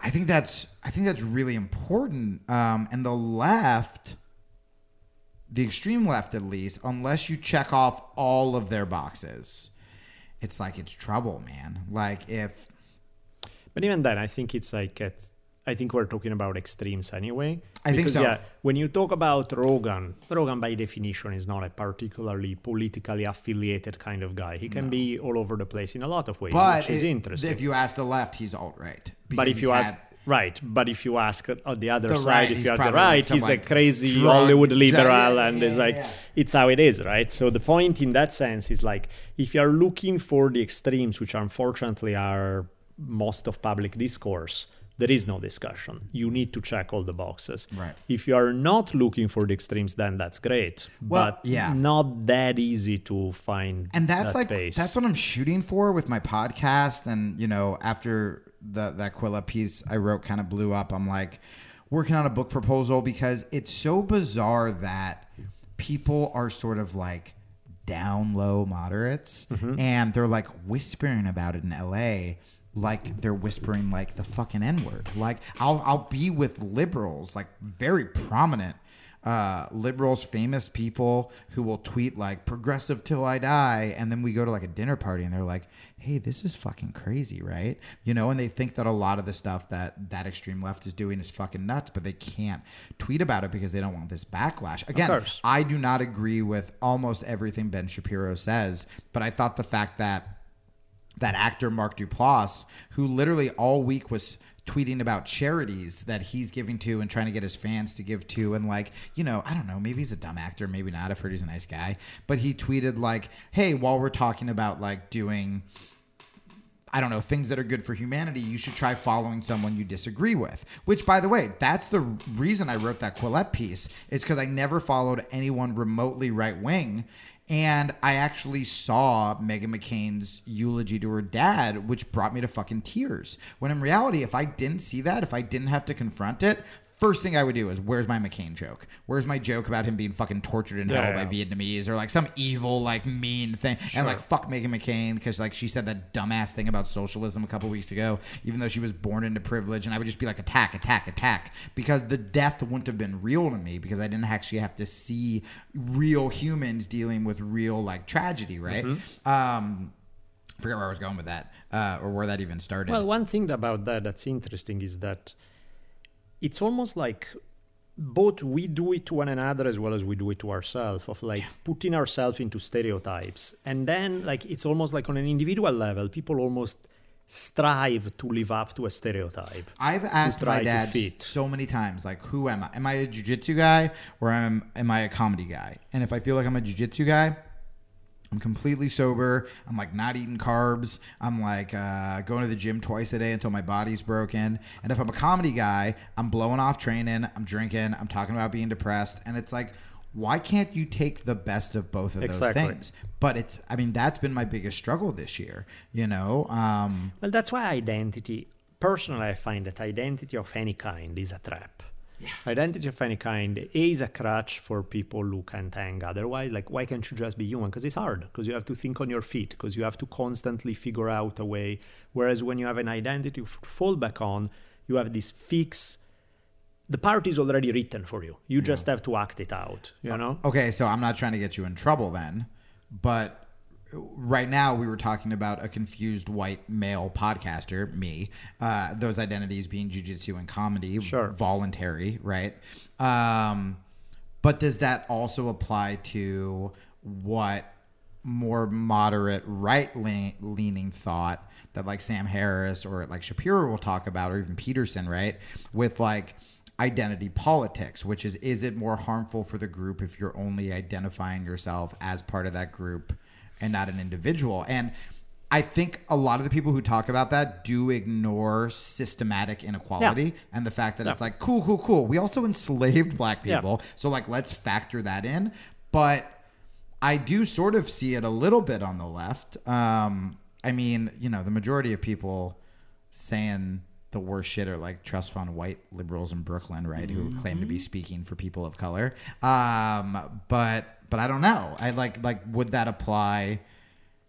I think that's I think that's really important. Um and the left the extreme left at least, unless you check off all of their boxes, it's like it's trouble, man. Like if But even then, I think it's like at, I think we're talking about extremes anyway. I think so. Yeah, when you talk about Rogan, Rogan by definition is not a particularly politically affiliated kind of guy. He can be all over the place in a lot of ways, but which is interesting. if you ask the left, he's alt right. but if you ask right, but if you ask on the other The side, right, if you're at the probably like right, he's a crazy drug- Hollywood liberal, yeah, and yeah, it's like it's how it is, right? So the point in that sense is like if you're looking for the extremes, which unfortunately are most of public discourse, there is no discussion. You need to check all the boxes. Right. If you are not looking for the extremes, then that's great. Well, but yeah. not that easy to find and that's that like space. that's what I'm shooting for with my podcast. And you know, after the that Quillette piece I wrote kind of blew up, I'm like working on a book proposal because it's so bizarre that people are sort of like down low moderates Mm-hmm. and they're like whispering about it in LA like they're whispering like the fucking N word. Like I'll I'll be with liberals, like very prominent uh, liberals, famous people who will tweet like progressive till I die, and then we go to like a dinner party and they're like, "Hey, this is fucking crazy, right?" You know, and they think that a lot of the stuff that that extreme left is doing is fucking nuts, but they can't tweet about it because they don't want this backlash. Again. I do not agree with almost everything Ben Shapiro says, but I thought the fact that that actor Mark Duplass, who literally all week was tweeting about charities that he's giving to and trying to get his fans to give to and like you know i don't know maybe he's a dumb actor maybe not i've heard he's a nice guy but he tweeted like hey while we're talking about like doing I don't know, things that are good for humanity, you should try following someone you disagree with. Which, by the way, that's the reason I wrote that Quillette piece, is because I never followed anyone remotely right wing. And I actually saw Meghan McCain's eulogy to her dad, which brought me to fucking tears. When in reality, if I didn't see that, if I didn't have to confront it, first thing I would do is where's my McCain joke? Where's my joke about him being fucking tortured in Yeah, hell yeah. by Vietnamese or like some evil, like mean thing? And like fuck Meghan McCain because like she said that dumbass thing about socialism a couple weeks ago, even though she was born into privilege. And I would just be like attack, attack, attack because the death wouldn't have been real to me because I didn't actually have to see real humans dealing with real like tragedy, right? Mm-hmm. Um, forget where I was going with that uh, or where that even started. Well, one thing about that that's interesting is that it's almost like both we do it to one another as well as we do it to ourselves of like putting ourselves into stereotypes and then like it's almost like on an individual level people almost strive to live up to a stereotype I've asked my dad so many times, like, who am I? Am I a jujitsu guy or am am I a comedy guy? And if I feel like I'm a jujitsu guy, I'm completely sober. I'm like not eating carbs. I'm like uh, going to the gym twice a day until my body's broken. And if I'm a comedy guy, I'm blowing off training. I'm drinking. I'm talking about being depressed. And it's like, why can't you take the best of both of Exactly. those things? But it's, I mean, that's been my biggest struggle this year. You know, um, Well, that's why identity, personally, I find that identity of any kind is a trap. Identity of any kind is a crutch for people who can't hang. Otherwise, like, why can't you just be human? Because it's hard, because you have to think on your feet, because you have to constantly figure out a way. Whereas when you have an identity to fall back on, you have this fix. The part is already written for you. You just have to act it out, you uh, know? okay, so I'm not trying to get you in trouble then, but right now we were talking about a confused white male podcaster, me, uh, those identities being jujitsu and comedy, Sure. voluntary, right? Um, but does that also apply to what more moderate right leaning thought that like Sam Harris or like Shapiro will talk about, or even Peterson, right? With like identity politics, which is is it more harmful for the group if you're only identifying yourself as part of that group and not an individual? And I think a lot of the people who talk about that do ignore systematic inequality and the fact that it's like cool, cool, cool. We also enslaved black Yeah. people, so like let's factor that in. But I do sort of see it a little bit on the left. Um, I mean, you know, the majority of people saying the worst shit are like trust fund white liberals in Brooklyn, right? Who claim to be speaking for people of color. Um, but but I don't know. I like like would that apply?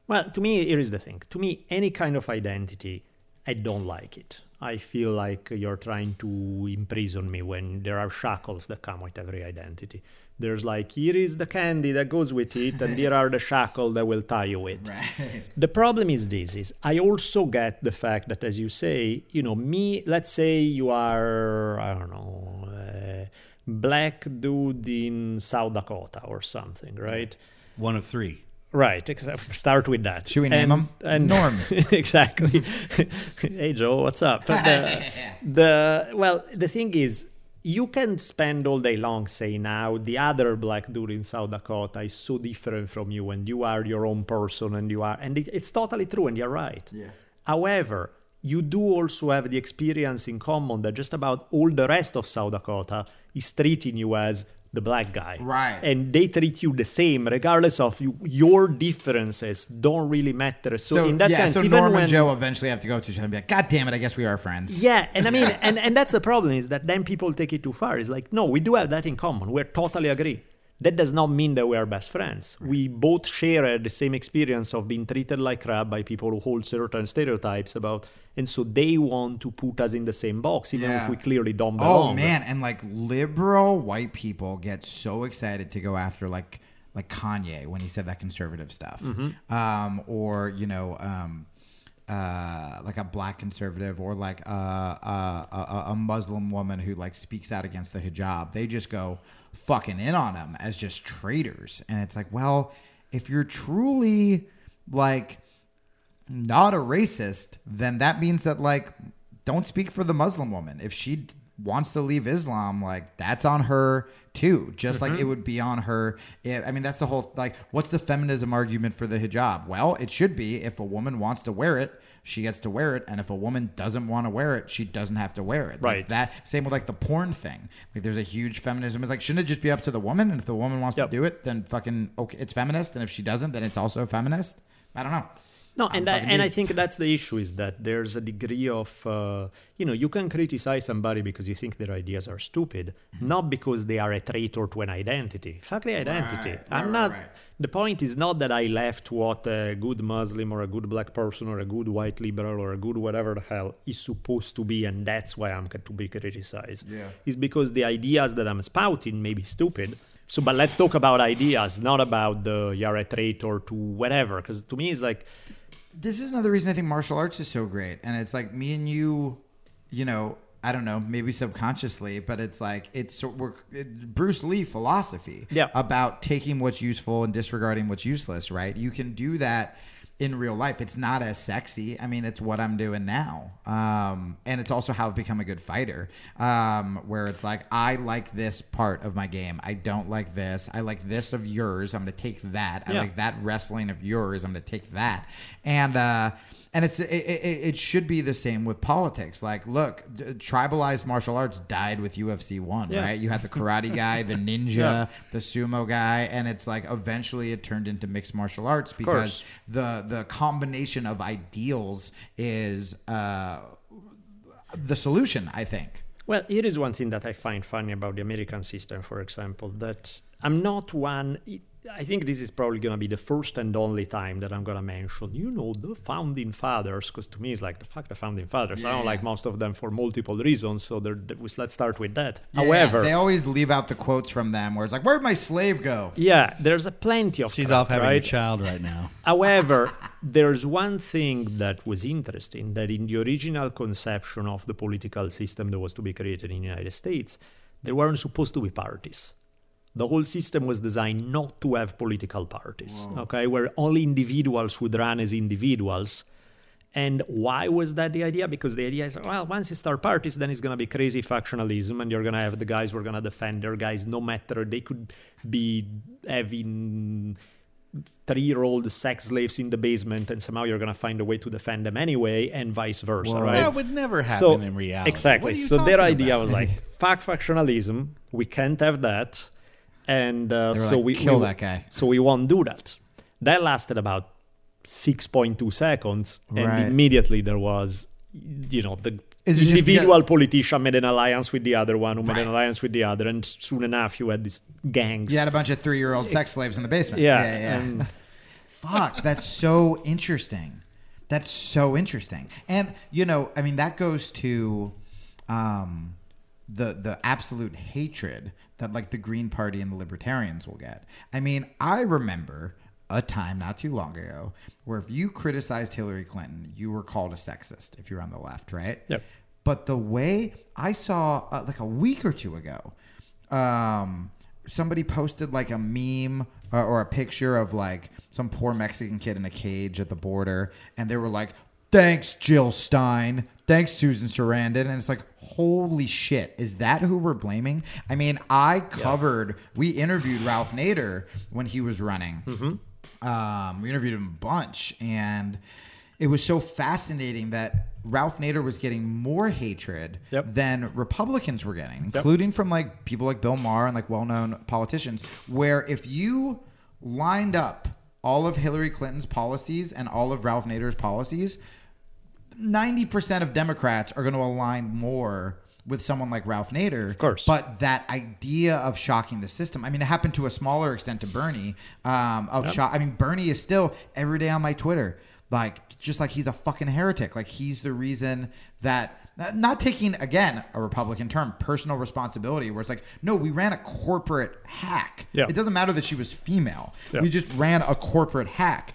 Well, to me, here is the thing. To me, any kind of identity, I don't like it. I feel like you're trying to imprison me when there are shackles that come with every identity. There's like, here is the candy that goes with it, and here are the shackles that will tie you with. [LAUGHS] Right. The problem is this is I also get the fact that as you say, you know, me, let's say you are, I don't know, a black dude in South Dakota or something, right? One of three. Right, except start with that. Should we name him? Norm. [LAUGHS] exactly. [LAUGHS] hey Joe, what's up? The, uh, [LAUGHS] the well, the thing is, you can spend all day long saying now the other black dude in South Dakota is so different from you, and you are your own person, and you are, and it, it's totally true, and you're right. Yeah. However, you do also have the experience in common that just about all the rest of South Dakota is treating you as the black guy. Right. And they treat you the same, regardless of you, your differences don't really matter. So, in that yeah, sense, so even Norm when and Joe eventually have to go to each other and be like, God damn it, I guess we are friends. yeah, and I mean, [LAUGHS] and, and that's the problem is that then people take it too far. It's like, no, we do have that in common. We're totally agree. That does not mean that we are best friends. We both share the same experience of being treated like crap by people who hold certain stereotypes about, and so they want to put us in the same box, even Yeah. if we clearly don't belong. Oh man, and like liberal white people get so excited to go after like like Kanye when he said that conservative stuff, Mm-hmm. um, or you know, um, uh, like a black conservative or like a, a, a, a Muslim woman who like speaks out against the hijab. They just go fucking in on them as just traitors, and it's like, well, if you're truly like not a racist, then that means that like don't speak for the Muslim woman. If she wants to leave Islam, like that's on her too. Just like it mm-hmm. would be on her. If, I mean, that's the whole like. What's the feminism argument for the hijab? Well, it should be if a woman wants to wear it, she gets to wear it, and if a woman doesn't want to wear it, she doesn't have to wear it. Like, Right. that same with like the porn thing. Like there's a huge feminism. It's like shouldn't it just be up to the woman? And if the woman wants Yep. to do it, then fucking okay, it's feminist. And if she doesn't, then it's also feminist. I don't know. No, and I, and I think that's the issue is that there's a degree of uh, you know you can criticize somebody because you think their ideas are stupid, Mm-hmm. not because they are a traitor to an identity. Fuck the identity. Right, I'm right, not. right. The point is not that I left what a good Muslim or a good black person or a good white liberal or a good whatever the hell is supposed to be, and that's why I'm to be criticized. Yeah. It's because the ideas that I'm spouting may be stupid. So, but let's talk about ideas, not about the you're a traitor to whatever. Because to me, it's like this is another reason I think martial arts is so great. And it's like me and you, you know, I don't know, maybe subconsciously, but it's like it's so- we're it, Bruce Lee philosophy Yeah. about taking what's useful and disregarding what's useless, right? You can do that in real life. It's not as sexy. I mean, it's what I'm doing now. Um, and it's also how I've become a good fighter. Um, where it's like, I like this part of my game. I don't like this. I like this of yours. I'm going to take that. I Yeah. like that wrestling of yours. I'm going to take that. And, uh, and it's it, it, it should be the same with politics. Like, look, d- tribalized martial arts died with UFC one, Yeah. right? You had the karate guy, the [LAUGHS] ninja, Yeah. the sumo guy, and it's like eventually it turned into mixed martial arts because the the combination of ideals is uh, the solution. I think. Well, here is one thing that I find funny about the American system, for example, that I'm not one. I think this is probably going to be the first and only time that I'm going to mention, you know, the founding fathers, because to me it's like the fact the founding fathers. I don't like most of them for multiple reasons, so there- there was- let's start with that. Yeah, However, they always leave out the quotes from them where it's like, "Where'd my slave go?" yeah, there's a plenty of She's crap, off having right? a child right now. [LAUGHS] However, there's one thing that was interesting that in the original conception of the political system that was to be created in the United States, there weren't supposed to be parties. The whole system was designed not to have political parties, okay, where only individuals would run as individuals. And why was that the idea? Because the idea is, well, once you start parties, then it's going to be crazy factionalism, and you're going to have the guys who are going to defend their guys, no matter they could be having three-year-old sex slaves in the basement, and somehow you're going to find a way to defend them anyway, and vice versa, Whoa. right? That would never happen so, in reality. Exactly. What are you So their idea about? was like, fuck factionalism. We can't have that, and uh, so like, we "Kill we- that guy." So we won't do that. That lasted about six point two seconds, and Right. immediately there was, you know, the individual politician made an alliance with the other one, who made an alliance with the other, and soon enough you had these gangs. You had a bunch of three-year-old sex slaves in the basement. yeah, yeah, yeah. and- [LAUGHS] Fuck, that's so interesting. That's so interesting. And you know, I mean, that goes to um, the the absolute hatred that like the Green Party and the Libertarians will get. I mean, I remember a time not too long ago where if you criticized Hillary Clinton, you were called a sexist if you're on the left, right? Yep. But the way I saw uh, like a week or two ago, um, somebody posted like a meme uh, or a picture of like some poor Mexican kid in a cage at the border, and they were like, "Thanks, Jill Stein. Thanks, Susan Sarandon." And it's like, holy shit, is that who we're blaming? I mean, I covered, we interviewed Ralph Nader when he was running. Um, we interviewed him a bunch, and it was so fascinating that Ralph Nader was getting more hatred Yep. than Republicans were getting, including from like people like Bill Maher and like well-known politicians. Where if you lined up all of Hillary Clinton's policies and all of Ralph Nader's policies, ninety percent of Democrats are going to align more with someone like Ralph Nader. Of course. But that idea of shocking the system, I mean, it happened to a smaller extent to Bernie. Um, of shock, I mean, Bernie is still every day on my Twitter, like just like he's a fucking heretic. Like he's the reason that. Not taking again a Republican term, personal responsibility, where it's like, no, we ran a corporate hack. Yeah. It doesn't matter that she was female. Yeah. We just ran a corporate hack.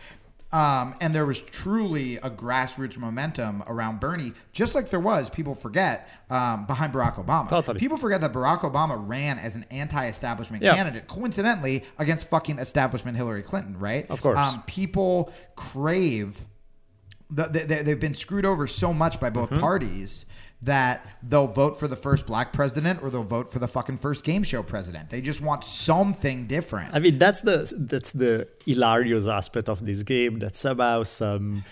Um, and there was truly a grassroots momentum around Bernie, just like there was, people forget, um, behind Barack Obama. Totally. People forget that Barack Obama ran as an anti establishment Yeah. candidate, coincidentally, against fucking establishment Hillary Clinton, right? Of course. Um, people crave, the, they, they've been screwed over so much by Mm-hmm. both parties that they'll vote for the first black president or they'll vote for the fucking first game show president. They just want something different. I mean, that's the that's the hilarious aspect of this game. That somehow some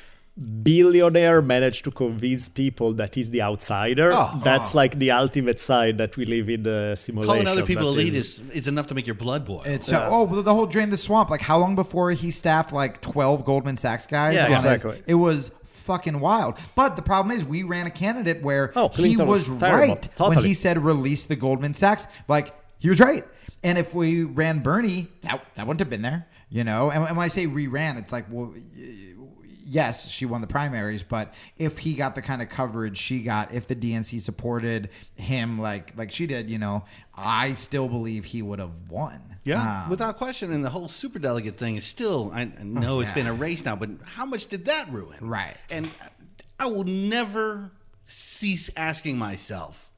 billionaire managed to convince people that he's the outsider. Oh. that's oh. like the ultimate side that we live in the simulation. Calling other people that elite is- is, is enough to make your blood boil. It's so, oh, well, the whole drain the swamp. Like, how long before he staffed like twelve Goldman Sachs guys? Yeah, exactly. it was fucking wild. But the problem is, we ran a candidate where Oh, he was, was right when he said release the Goldman Sachs. Like, he was right. And if we ran Bernie, that that wouldn't have been there. You know. And, and when I say re-ran, it's like, well. Y- Yes, she won the primaries, but if he got the kind of coverage she got, if the DNC supported him like like she did, you know, I still believe he would have won. Yeah, Um, without question. And the whole superdelegate thing is still, I I know it's yeah. been erased now, but how much did that ruin? Right. And I will never cease asking myself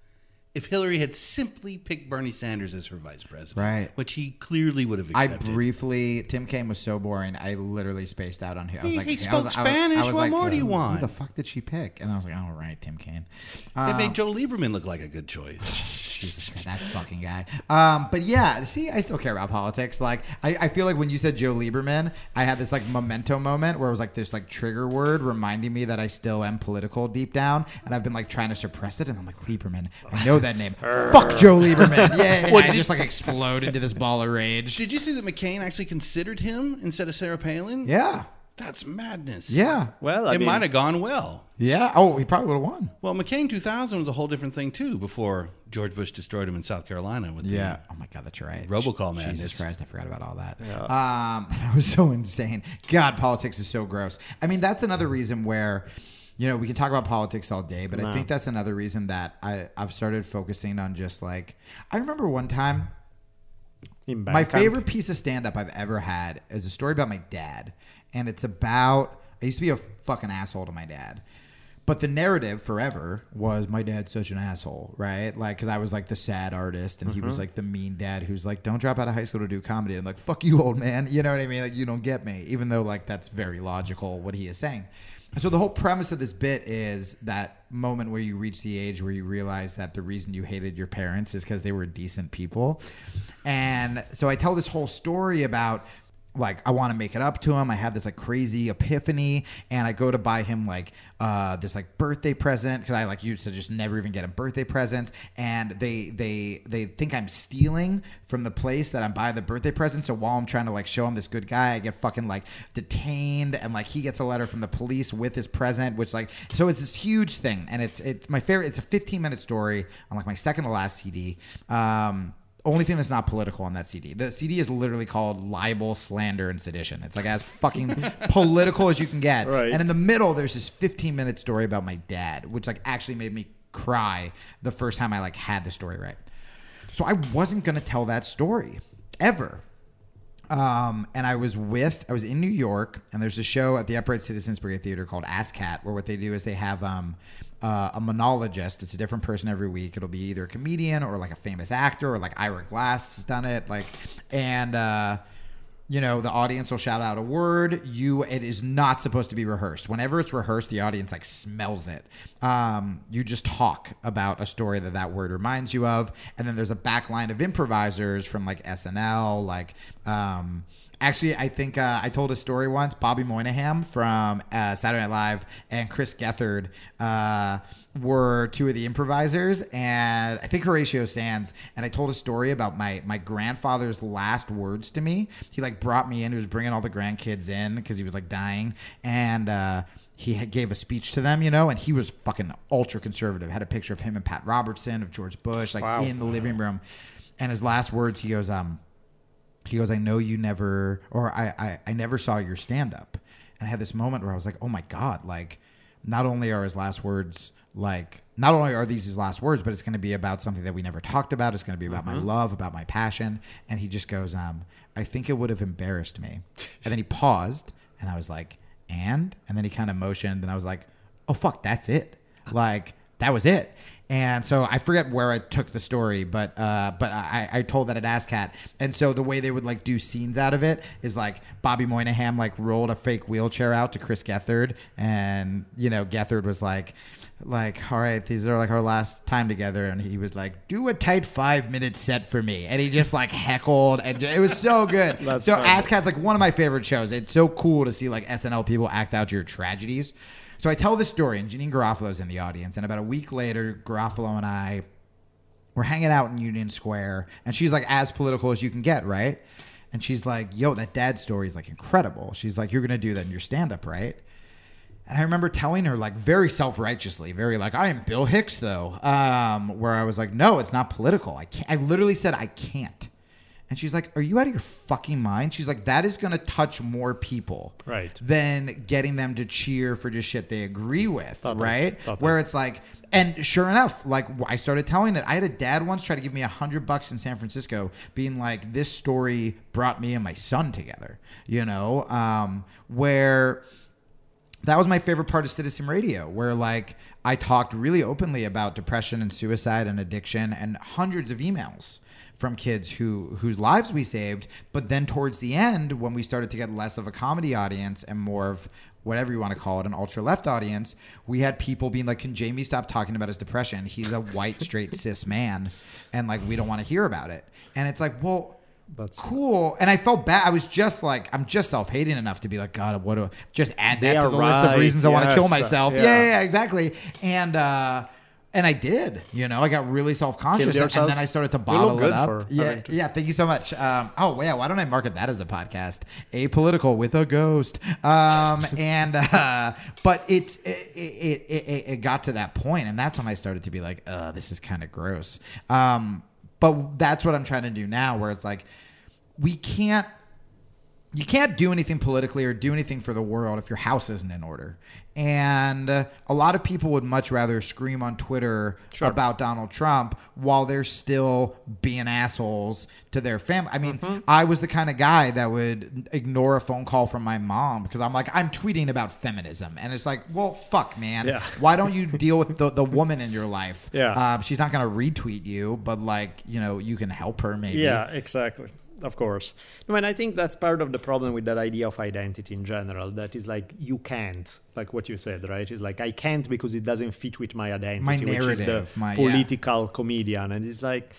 if Hillary had simply picked Bernie Sanders as her vice president, Right. which he clearly would have accepted. I briefly, Tim Kaine was so boring. I literally spaced out on him. I was He- like, he I was- spoke I was- I was Spanish. What like, more do you want? Who the fuck did she pick? And I was like, all right, Tim Kaine. They Um, made Joe Lieberman look like a good choice. [LAUGHS] Jesus Christ, that fucking guy. Um, but yeah, see, I still care about politics. Like, I, I feel like when you said Joe Lieberman, I had this like memento moment where it was like this like trigger word reminding me that I still am political deep down, and I've been like trying to suppress it. And I'm like, Lieberman, I know that name. Fuck Joe Lieberman. [LAUGHS] Yeah, yeah, yeah. I just like explode into this ball of rage. Did you see that McCain actually considered him instead of Sarah Palin? Yeah, That's madness. yeah, Well, I it mean, might have gone well. yeah. Oh, he probably would have won. Well, McCain 2000 was a whole different thing too. Before George Bush destroyed him in South Carolina with the- Yeah. Oh my God, that's right. Robocall Jesus madness. Christ, I forgot about all that. Um, [LAUGHS] that was so insane. God, politics is so gross. I mean, that's another reason where, you know, we can talk about politics all day, but I think that's another reason that I I've started focusing on just like I remember one time my favorite piece of stand up I've ever had is a story about my dad. And it's about, I used to be a fucking asshole to my dad. But the narrative forever was my dad's such an asshole, right? Like, because I was like the sad artist and he was like the mean dad who's like, don't drop out of high school to do comedy. And like, fuck you, old man. [LAUGHS] You know what I mean? Like, you don't get me. Even though, like, that's very logical what he is saying. So the whole premise of this bit is that moment where you reach the age where you realize that the reason you hated your parents is because they were decent people. And so I tell this whole story about like I want to make it up to him. I have this like crazy epiphany, and I go to buy him like uh, this like birthday present because I like used to just never even get him birthday presents, and they they they think I'm stealing from the place that I'm buying the birthday present. So while I'm trying to like show him this good guy, I get fucking like detained, and like he gets a letter from the police with his present, which like so it's this huge thing, and it's it's my favorite. It's a 15 minute story on like my second to last CD. Um, only thing that's not political on that CD. The CD is literally called Libel, Slander, and Sedition. It's like as fucking [LAUGHS] political as you can get. Right. And in the middle, there's this 15 minute story about my dad, which like actually made me cry the first time I like had the story right. So I wasn't gonna tell that story ever. Um, and I was with, I was in New York, and there's a show at the Upright Citizens Brigade Theater called Ask Cat, where what they do is they have um, uh, a monologist. It's a different person every week. It'll be either a comedian or like a famous actor, or like Ira Glass has done it. Like, and uh, you know, the audience will shout out a word. You, it is not supposed to be rehearsed. Whenever it's rehearsed, the audience like smells it. Um, you just talk about a story that that word reminds you of, and then there's a back line of improvisers from like SNL, like. Um, Actually, I think uh, I told a story once. Bobby Moynihan from uh, Saturday Night Live and Chris Gethard uh, were two of the improvisers, and I think Horatio Sanz. And I told a story about my my grandfather's last words to me. He like brought me in. He was bringing all the grandkids in because he was like dying, and. Uh, he gave a speech to them, you know, and he was fucking ultra conservative. Had a picture of him and Pat Robertson, of George Bush, like Wow. in the living room. And his last words, he goes, um, he goes, I know you never, or I, I, I never saw your stand up. And I had this moment where I was like, oh my God, like, not only are his last words, like, not only are these his last words, but it's going to be about something that we never talked about. It's going to be about my love, about my passion. And he just goes, um, I think it would have embarrassed me. And then he paused, and I was like, and? And then he kind of motioned, and I was like, oh, fuck, that's it. Like, that was it. And so I forget where I took the story, but uh, but I, I told that at ASCAT. And so the way they would like do scenes out of it is like Bobby Moynihan like rolled a fake wheelchair out to Chris Gethard, and you know Gethard was like, like all right, these are like our last time together, and he was like, do a tight five minute set for me, and he just like heckled, and it was so good. [LAUGHS] So funny. ASCAT's like one of my favorite shows. It's so cool to see like SNL people act out your tragedies. So I tell this story, and Janeane Garofalo's in the audience, and about a week later, Garofalo and I we're hanging out in Union Square, and she's like as political as you can get, right? And she's like, "Yo, that dad story is like incredible." She's like, "You're gonna do that in your stand up, right?" And I remember telling her like very self righteously, very like, "I am Bill Hicks," though, um, where I was like, "No, it's not political. I can't." I literally said, "I can't." And she's like, "Are you out of your fucking mind?" She's like, "That is gonna touch more people, Right. Than getting them to cheer for just shit they agree with, Totally. right? Totally. Where it's like, and sure enough, like I started telling it. I had a dad once try to give me a hundred bucks in San Francisco, being like, "This story brought me and my son together," you know, um, where that was my favorite part of citizen radio where like i talked really openly about depression and suicide and addiction and hundreds of emails from kids who whose lives we saved but then towards the end when we started to get less of a comedy audience and more of whatever you want to call it, an ultra left audience, we had people being like, "Can Jamie stop talking about his depression? He's a white straight [LAUGHS] cis man, and like we don't want to hear about it." And it's like, well. That's- cool, and I felt bad. I was just like, I'm just self hating enough to be like, God, what do just add that to the list of right, reasons I want to kill myself. Yeah, yeah, yeah, exactly. And uh, and I did. You know, I got really self conscious, and then I started to bottle it up. Yeah, yeah. Thank you so much. Um, oh yeah, why don't I market that as a podcast? Apolitical with a ghost. Um, [LAUGHS] and uh, but it it, it it it got to that point, and that's when I started to be like, uh, this is kind of gross. Um, but that's what I'm trying to do now, where it's like we can't you can't do anything politically or do anything for the world if your house isn't in order. And uh, a lot of people would much rather scream on Twitter Sure. about Donald Trump while they're still being assholes to their family. I mean, Mm-hmm. I was the kind of guy that would ignore a phone call from my mom because I'm like, I'm tweeting about feminism. And it's like, well, fuck, man. Yeah. Why don't you deal with the, the woman in your life? Yeah. Um, she's not going to retweet you, but like, you know, you can help her maybe. Yeah, exactly. Of course. No, and I think that's part of the problem with that idea of identity in general. That is like you can't, like what you said, right? It's like I can't because it doesn't fit with my identity, My which is the narrative, my- yeah. political comedian. And it's like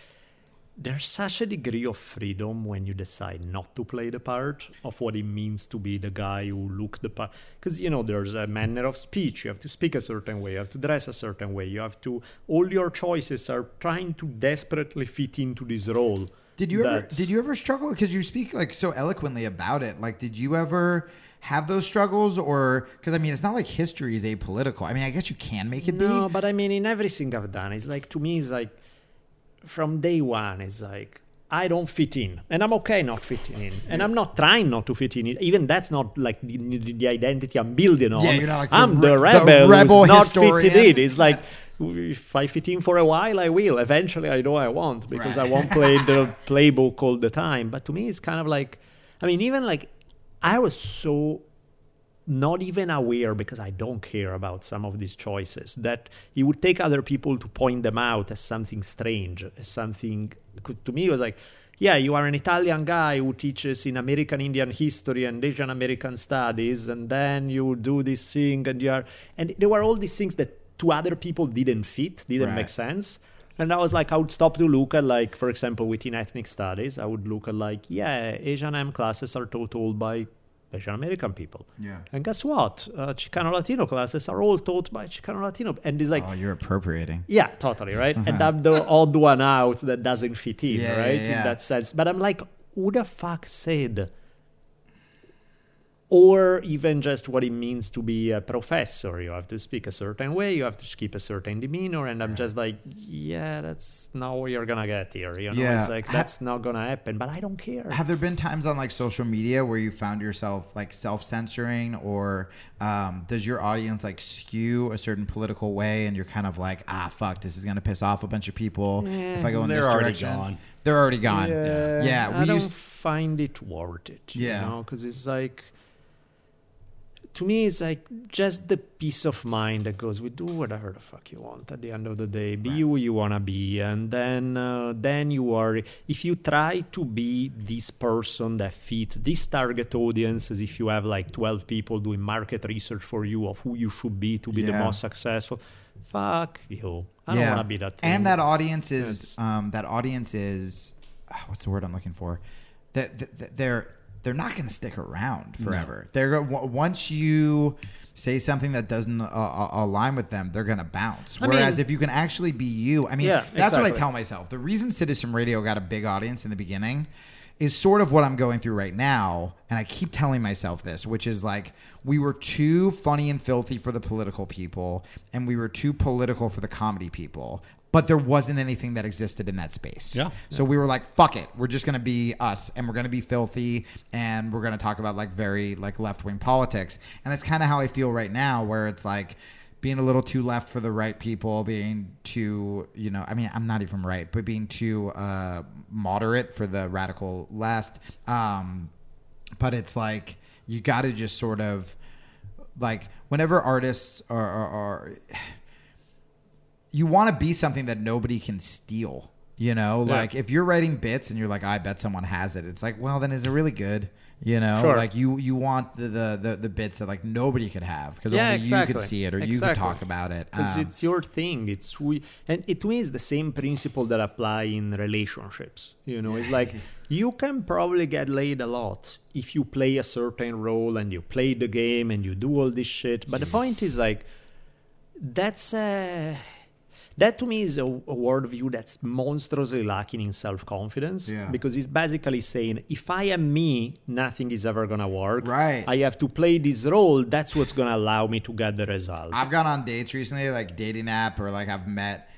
there's such a degree of freedom when you decide not to play the part of what it means to be the guy who looked the part. Because you know, there's a manner of speech. You have to speak a certain way. You have to dress a certain way. You have to. All your choices are trying to desperately fit into this role. Did you ever did you ever struggle because you speak like so eloquently about it? Like, did you ever have those struggles, or because I mean, it's not like history is apolitical. I mean, I guess you can make it No, be. but I mean, in everything I've done, it's like to me, it's like from day one, it's like I don't fit in, and I'm okay not fitting in, and I'm not trying not to fit in. Even that's not like the, the the identity I'm building on. Yeah, you're not like the I'm re- the the rebel, rebel who's not historian. fitting in. It's like if I fit in for a while, I will. Eventually, I know I won't because I won't play the [LAUGHS] playbook all the time. But to me, it's kind of like, I mean, even like I was so not even aware because I don't care about some of these choices that it would take other people to point them out as something strange, as something to me it was like, yeah, you are an Italian guy who teaches in American Indian history and Asian American studies, and then you do this thing, and you are, and there were all these things that to other people didn't fit, didn't Right. make sense. And I was like, I would stop to look at, like, for example, within ethnic studies, I would look at, like, yeah, Asian Am classes are taught all by Asian American people. Yeah. And guess what? Uh, Chicano Latino classes are all taught by Chicano Latino. And it's like, oh, you're appropriating. yeah, totally, right? And [LAUGHS] I'm the odd one out that doesn't fit in, Yeah, right? yeah, yeah. In that sense. But I'm like, who the fuck said? Or even just what it means to be a professor. You have to speak a certain way, you have to keep a certain demeanor. And I'm just like, yeah, that's not what you're going to get here. You know, Yeah. it's like, Ha- that's not going to happen. But I don't care. Have there been times on like social media where you found yourself like self censoring, or um, does your audience like skew a certain political way, and you're kind of like, ah, fuck, this is gonna piss off a bunch of people if I go in they're this already direction. gone. They're already gone. Yeah, yeah. I we don't used find it worth it. Yeah. you know, because it's like to me, it's like just the peace of mind that goes with do whatever the fuck you want. At the end of the day, be who you wanna be, and then uh, then you are. If you try to be this person that fit this target audience, as if you have like twelve people doing market research for you of who you should be to be the most successful. Fuck you. I don't wanna be that. Thing. And that audience is um, that audience is ah, what's the word I'm looking for? That that- that they're they're not going to stick around forever. They're w- once you say something that doesn't uh, uh, align with them, they're going to bounce. I Whereas mean- if you can actually be you, I mean, Yeah, that's what I tell myself. The reason Citizen Radio got a big audience in the beginning is sort of what I'm going through right now, and I keep telling myself this, which is like we were too funny and filthy for the political people, and we were too political for the comedy people. But there wasn't anything that existed in that space. Yeah. So we were like, "Fuck it, we're just gonna be us, and we're gonna be filthy, and we're gonna talk about like very like left wing politics." And that's kind of how I feel right now, where it's like being a little too left for the right people, being too, you know, I mean, I'm not even right, but being too uh, moderate for the radical left. Um, but it's like you got to just sort of like whenever artists are, are, are you want to be something that nobody can steal You know, Yeah. like if you're writing bits and you're like, I bet someone has it. It's like, well, then is it really good? You know, Sure. like you you want the the, the, the bits that like nobody could have because Yeah, only you exactly. could see it or you could talk about it. Because Um, it's your thing. It's we, and it to me is the same principle that apply in relationships. You know, it's like [LAUGHS] you can probably get laid a lot if you play a certain role and you play the game and you do all this shit. But the point is like that's uh, that to me is a, a worldview that's monstrously lacking in self confidence. Yeah. Because it's basically saying if I am me, nothing is ever gonna work. Right. I have to play this role. That's what's gonna allow me to get the result. I've gone on dates recently, like dating app, or like I've met.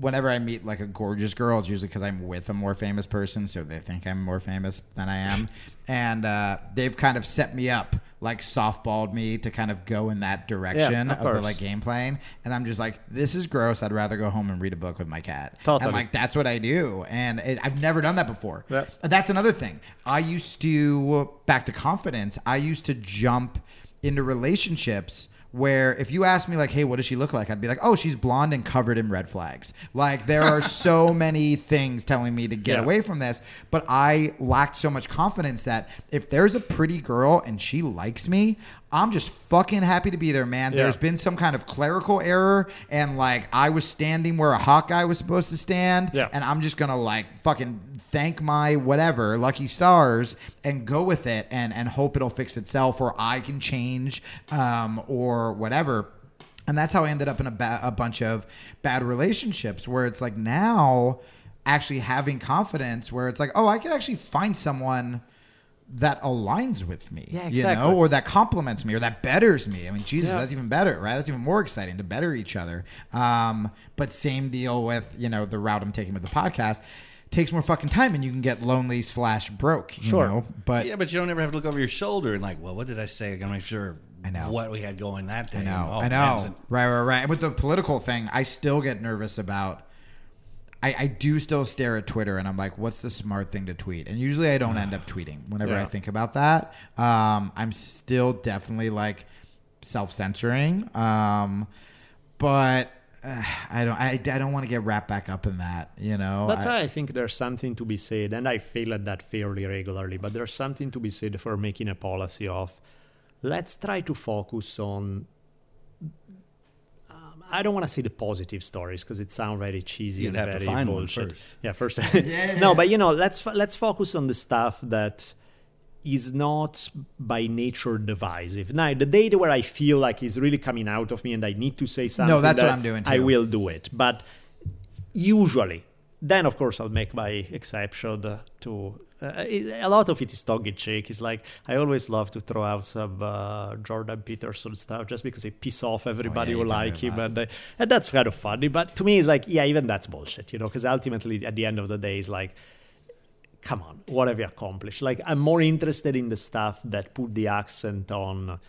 Whenever I meet like a gorgeous girl, it's usually because I'm with a more famous person, so they think I'm more famous than I am, and uh, they've kind of set me up, like softballed me to kind of go in that direction of of, the like game playing, and I'm just like, this is gross. I'd rather go home and read a book with my cat. Totally. And like that's what I do, and it, I've never done that before. Yep. That's another thing. I used to back to confidence. I used to jump into relationships where if you ask me like, "Hey, what does she look like?" I'd be like, "Oh, she's blonde and covered in red flags." Like there are [LAUGHS] so many things telling me to get Yeah. away from this, but I lacked so much confidence that if there's a pretty girl and she likes me, I'm just fucking happy to be there, man. Yeah. There's been some kind of clerical error and like I was standing where a hot guy was supposed to stand Yeah. and I'm just gonna like fucking thank my whatever lucky stars and go with it and and hope it'll fix itself or I can change um, or whatever. And that's how I ended up in a, ba- a bunch of bad relationships where it's like now actually having confidence where it's like oh I can actually find someone that aligns with me Yeah, you know or that complements me or that betters me i mean jesus Yeah. that's even better right that's even more exciting to better each other um, but same deal with you know the route i'm taking with the podcast takes more fucking time and you can get lonely slash broke you Sure. know but yeah, but you don't ever have to look over your shoulder and like, well, what did I say? I gotta make sure I know. what we had going that day. I know, Oh, I know. right, right, right. And with the political thing, I still get nervous about. I, I do still stare at Twitter and I'm like, what's the smart thing to tweet? And usually I don't end up [SIGHS] tweeting whenever I think about that. Um, I'm still definitely like self censoring. Um, but uh, I don't I, I don't want to get wrapped back up in that, you know. That's I- why I think there's something to be said, and I fail at that fairly regularly, but there's something to be said for making a policy of let's try to focus on. I don't want to say the positive stories because it sounds very cheesy You'd and very find one bullshit. first. Yeah, first. [LAUGHS] no, but you know, let's let's focus on the stuff that is not by nature divisive. Now, the day where I feel like it's really coming out of me and I need to say something, no, that's what I'm doing I will do it. But usually, then of course I'll make my exception uh, to. Uh, it- a lot of it is tongue in cheek. It's like I always love to throw out some uh, Jordan Peterson stuff just because it piss off everybody you who like him, and uh, and that's kind of funny. But to me, it's like yeah, even that's bullshit, you know, because ultimately at the end of the day, it's like come on, what have you accomplished? Like, I'm more interested in the stuff that put the accent on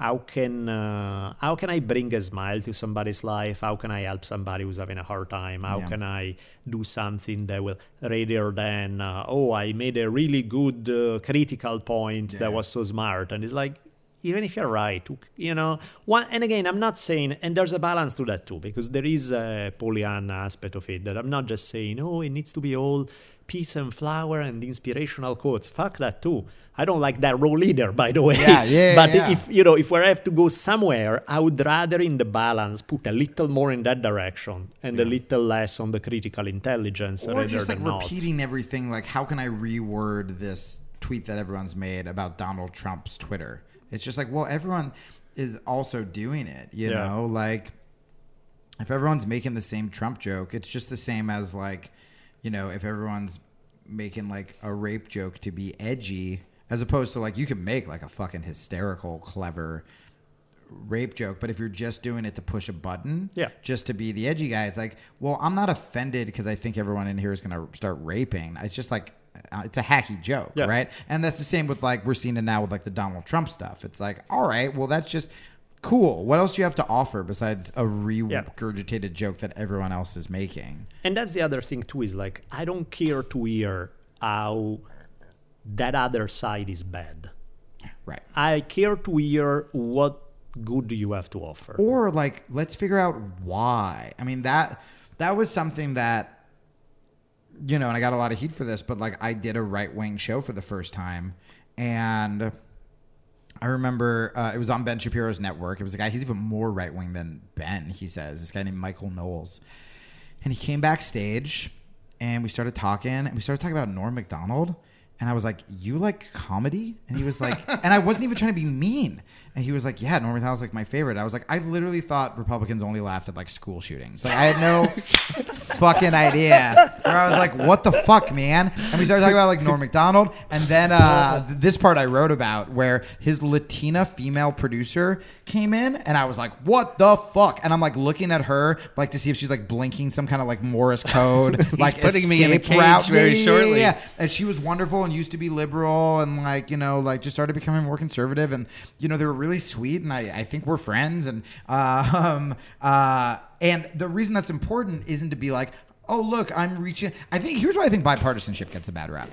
how can uh, how can I bring a smile to somebody's life? How can I help somebody who's having a hard time? How Yeah. can I do something that will rather than uh, oh, I made a really good uh, critical point Yeah. that was so smart, and it's like. Even if you're right, you know. One, and again, I'm not saying, and there's a balance to that too, because there is a Pollyanna aspect of it that I'm not just saying, oh, it needs to be all peace and flower and inspirational quotes. Fuck that too. I don't like that role either, by the way. Yeah, yeah, [LAUGHS] but yeah. if you know, if we have to go somewhere, I would rather in the balance put a little more in that direction and a little less on the critical intelligence or rather just like not. repeating everything like how can i reword this tweet that everyone's made about donald trump's twitter it's just like well everyone is also doing it you Yeah. know like if everyone's making the same trump joke it's just the same as like you know if everyone's making like a rape joke to be edgy as opposed to like you can make like a fucking hysterical clever rape joke, but if you're just doing it to push a button, Yeah. just to be the edgy guy, it's like, well, I'm not offended because I think everyone in here is going to start raping. It's just like, uh, it's a hacky joke, Yeah. right? And that's the same with like we're seeing it now with like the Donald Trump stuff. It's like, all right, well, that's just cool. What else do you have to offer besides a regurgitated joke that everyone else is making? And that's the other thing too is like I don't care to hear how that other side is bad. Right. I care to hear what good do you have to offer. or like let's figure out why i mean that that was something that you know, and I got a lot of heat for this, but like I did a right wing show for the first time, and I remember uh, it was on Ben Shapiro's network. It was a guy he's even more right wing than Ben. He says this guy named Michael Knowles, and he came backstage, and we started talking, and we started talking about Norm Macdonald. And I was like, "You like comedy?" And he was like, [LAUGHS] and I wasn't even trying to be mean. And he was like, "Yeah, Norm Macdonald's like my favorite." I was like, I literally thought Republicans only laughed at like school shootings. Like I had no [LAUGHS] fucking idea. Where I was like, "What the fuck, man?" And we started talking about like Norm Macdonald, and then uh, this part I wrote about where his Latina female producer came in, and I was like, "What the fuck?" And I'm like looking at her like to see if she's like blinking some kind of like Morse code, [LAUGHS] like putting me in a cage route. very Yeah, yeah, shortly. yeah. And she was wonderful and used to be liberal and like, you know, like just started becoming more conservative and you know, they were really sweet and I, I think we're friends and uh, [LAUGHS] um uh and the reason that's important isn't to be like, oh look, I'm reaching I think here's why I think bipartisanship gets a bad rap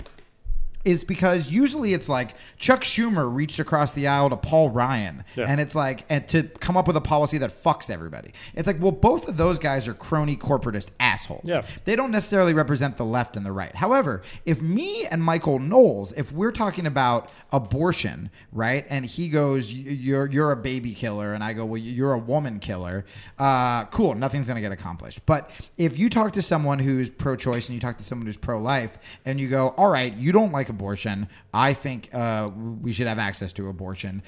is because usually it's like Chuck Schumer reached across the aisle to Paul Ryan, Yeah. and it's like and to come up with a policy that fucks everybody. It's like, well, both of those guys are crony corporatist assholes. Yeah. They don't necessarily represent the left and the right. However, if me and Michael Knowles, if we're talking about abortion, right, and he goes, "You're you're a baby killer," and I go, "Well, you're a woman killer," uh, cool, nothing's gonna get accomplished. But if you talk to someone who's pro-choice and you talk to someone who's pro-life, and you go, "All right, you don't like abortion. I think uh, we should have access to abortion."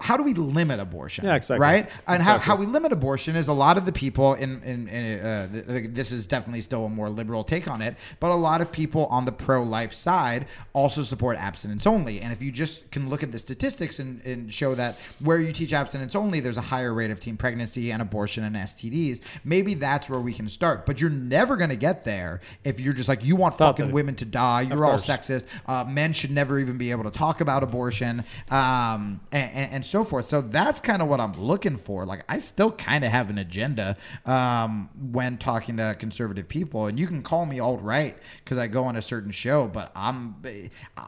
How do we limit abortion? Yeah, exactly. Right, and how, Exactly. how we limit abortion is a lot of the people in in, in uh, th- th- this is definitely still a more liberal take on it, but a lot of people on the pro-life side also support abstinence only. And if you just can look at the statistics and, and show that where you teach abstinence only, there's a higher rate of teen pregnancy and abortion and STDs. Maybe that's where we can start. But you're never going to get there if you're just like you want fucking Totally. women to die. You're all course. Sexist. Uh, men should never even be able to talk about abortion, um, and, and, and so forth. So that's kind of what I'm looking for. Like I still kind of have an agenda um, when talking to conservative people, and you can call me alt right because I go on a certain show, but I'm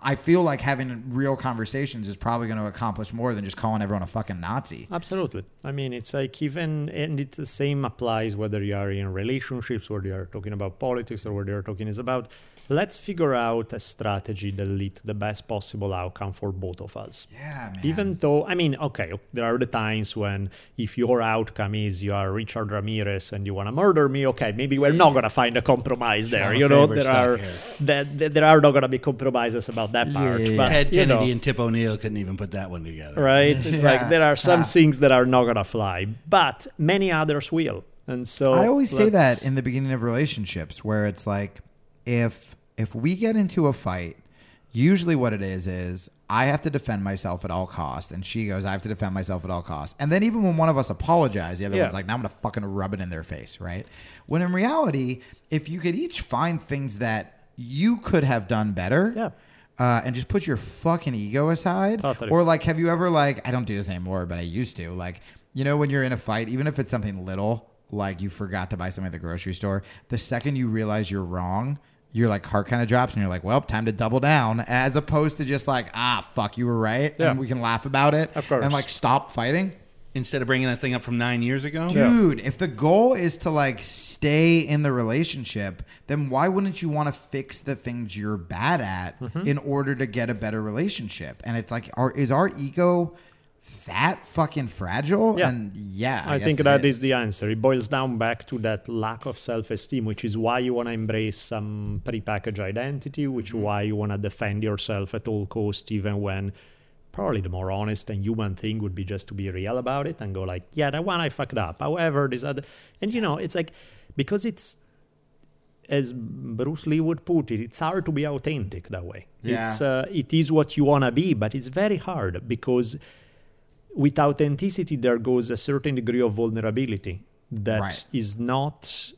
I feel like having real conversations is probably going to accomplish more than just calling everyone a fucking Nazi. Absolutely. I mean, it's like even, and it the same applies whether you are in relationships, whether you are talking about politics, or whether you're talking is about. Let's figure out a strategy that lead to the best possible outcome for both of us. Yeah, man. Even though, I mean, okay, there are the times when if your outcome is you are Richard Ramirez and you want to murder me, okay, maybe we're not going to find a compromise there. You know, there are stuff that that there are not going to be compromises about that part. yeah, but Ted you Kennedy know, and Tip O'Neill couldn't even put that one together. right? It's Yeah. like there are some Ah. things that are not going to fly, but many others will. And so I always say that in the beginning of relationships where it's like if if we get into a fight, usually what it is is I have to defend myself at all costs and she goes I have to defend myself at all costs. And then even when one of us apologizes, the other Yeah. one's like now I'm going to fucking rub it in their face, right? When in reality, if you could each find things that you could have done better, Yeah. uh, and just put your fucking ego aside. Totally. Or like, have you ever like? I don't do this anymore, but I used to. Like, you know, when you're in a fight, even if it's something little, like you forgot to buy something at the grocery store, the second you realize you're wrong. Your like heart kind of drops, and you're like, "Well, time to double down," as opposed to just like, "Ah, fuck, you were right," Yeah. and we can laugh about it, Of course. and like stop fighting. Instead of bringing that thing up from nine years ago. Dude, if the goal is to like stay in the relationship, then why wouldn't you want to fix the things you're bad at Mm-hmm. in order to get a better relationship? And it's like, are, is our ego that fucking fragile? Yeah. And yeah, I, guess think that is. the answer. It boils down back to that lack of self-esteem, which is why you want to embrace some prepackaged identity, which Mm-hmm. is why you want to defend yourself at all costs, even when probably the more honest and human thing would be just to be real about it and go like, yeah, that one I fucked up. However, this other, and you know, it's like because it's as Bruce Lee would put it, it's hard to be authentic that way. Yeah. It's uh, it is what you want to be, but it's very hard because with authenticity there goes a certain degree of vulnerability that is Right. not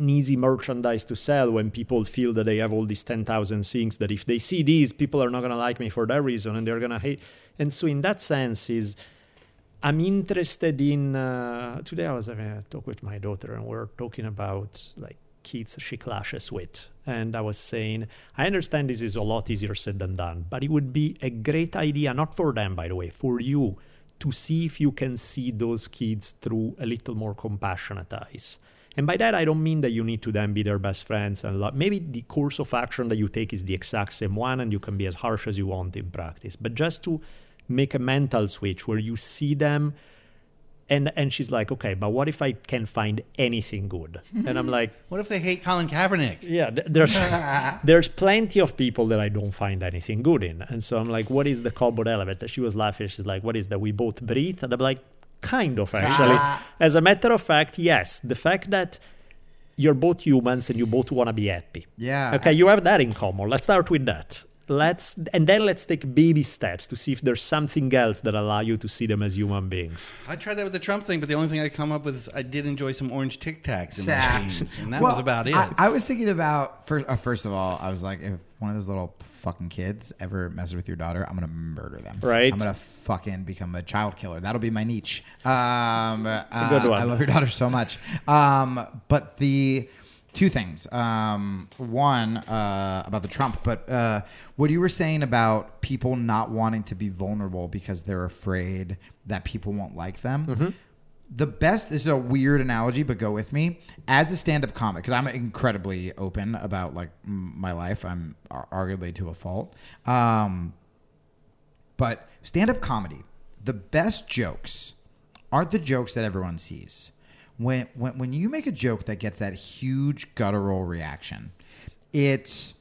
an easy merchandise to sell when people feel that they have all these 10,000 things that if they see these people are not going to like me for that reason and they're going to hate and so in that sense is i'm interested in uh, today i was having a talk with my daughter and we are talking about like kids she clashes with and i was saying i understand this is a lot easier said than done but it would be a great idea not for them by the way for you to see if you can see those kids through a little more compassionate eyes And by that, I don't mean that you need to then be their best friends and maybe the course of action that you take is the exact same one, and you can be as harsh as you want in practice. But just to make a mental switch where you see them and and she's like, okay, but what if I can find anything good? And I'm like, [LAUGHS] What if they hate Colin Kaepernick? yeah, there's [LAUGHS] there's plenty of people that I don't find anything good in, and so I'm like, what is the cardboard element? And she was laughing. She's like, what is that? We both breathe, and I'm like, kind of actually. Ah. As a matter of fact, yes, the fact that you're both humans and you both want to be happy. Yeah. Okay, you have that in common. Let's start with that. Let's and then let's take baby steps to see if there's something else that allow you to see them as human beings. I tried that with the Trump thing, but the only thing I come up with is I did enjoy some orange Tic Tacs in my Sad. teens, and that Well, was about it. I, I was thinking about first. Uh, first of all, I was like, if one of those little fucking kids ever messes with your daughter, I'm gonna murder them. Right. I'm gonna fucking become a child killer. That'll be my niche. Um, it's a good one. I love your daughter so much. Um, but the two things. Um, one uh, about the Trump, but uh, what you were saying about people not wanting to be vulnerable because they're afraid that people won't like them. Mm-hmm. The best this is a weird analogy, but go with me. As a stand-up comic, because I'm incredibly open about like m- my life, I'm ar- arguably to a fault. Um, but stand-up comedy, the best jokes aren't the jokes that everyone sees. When when when you make a joke that gets that huge guttural reaction, it's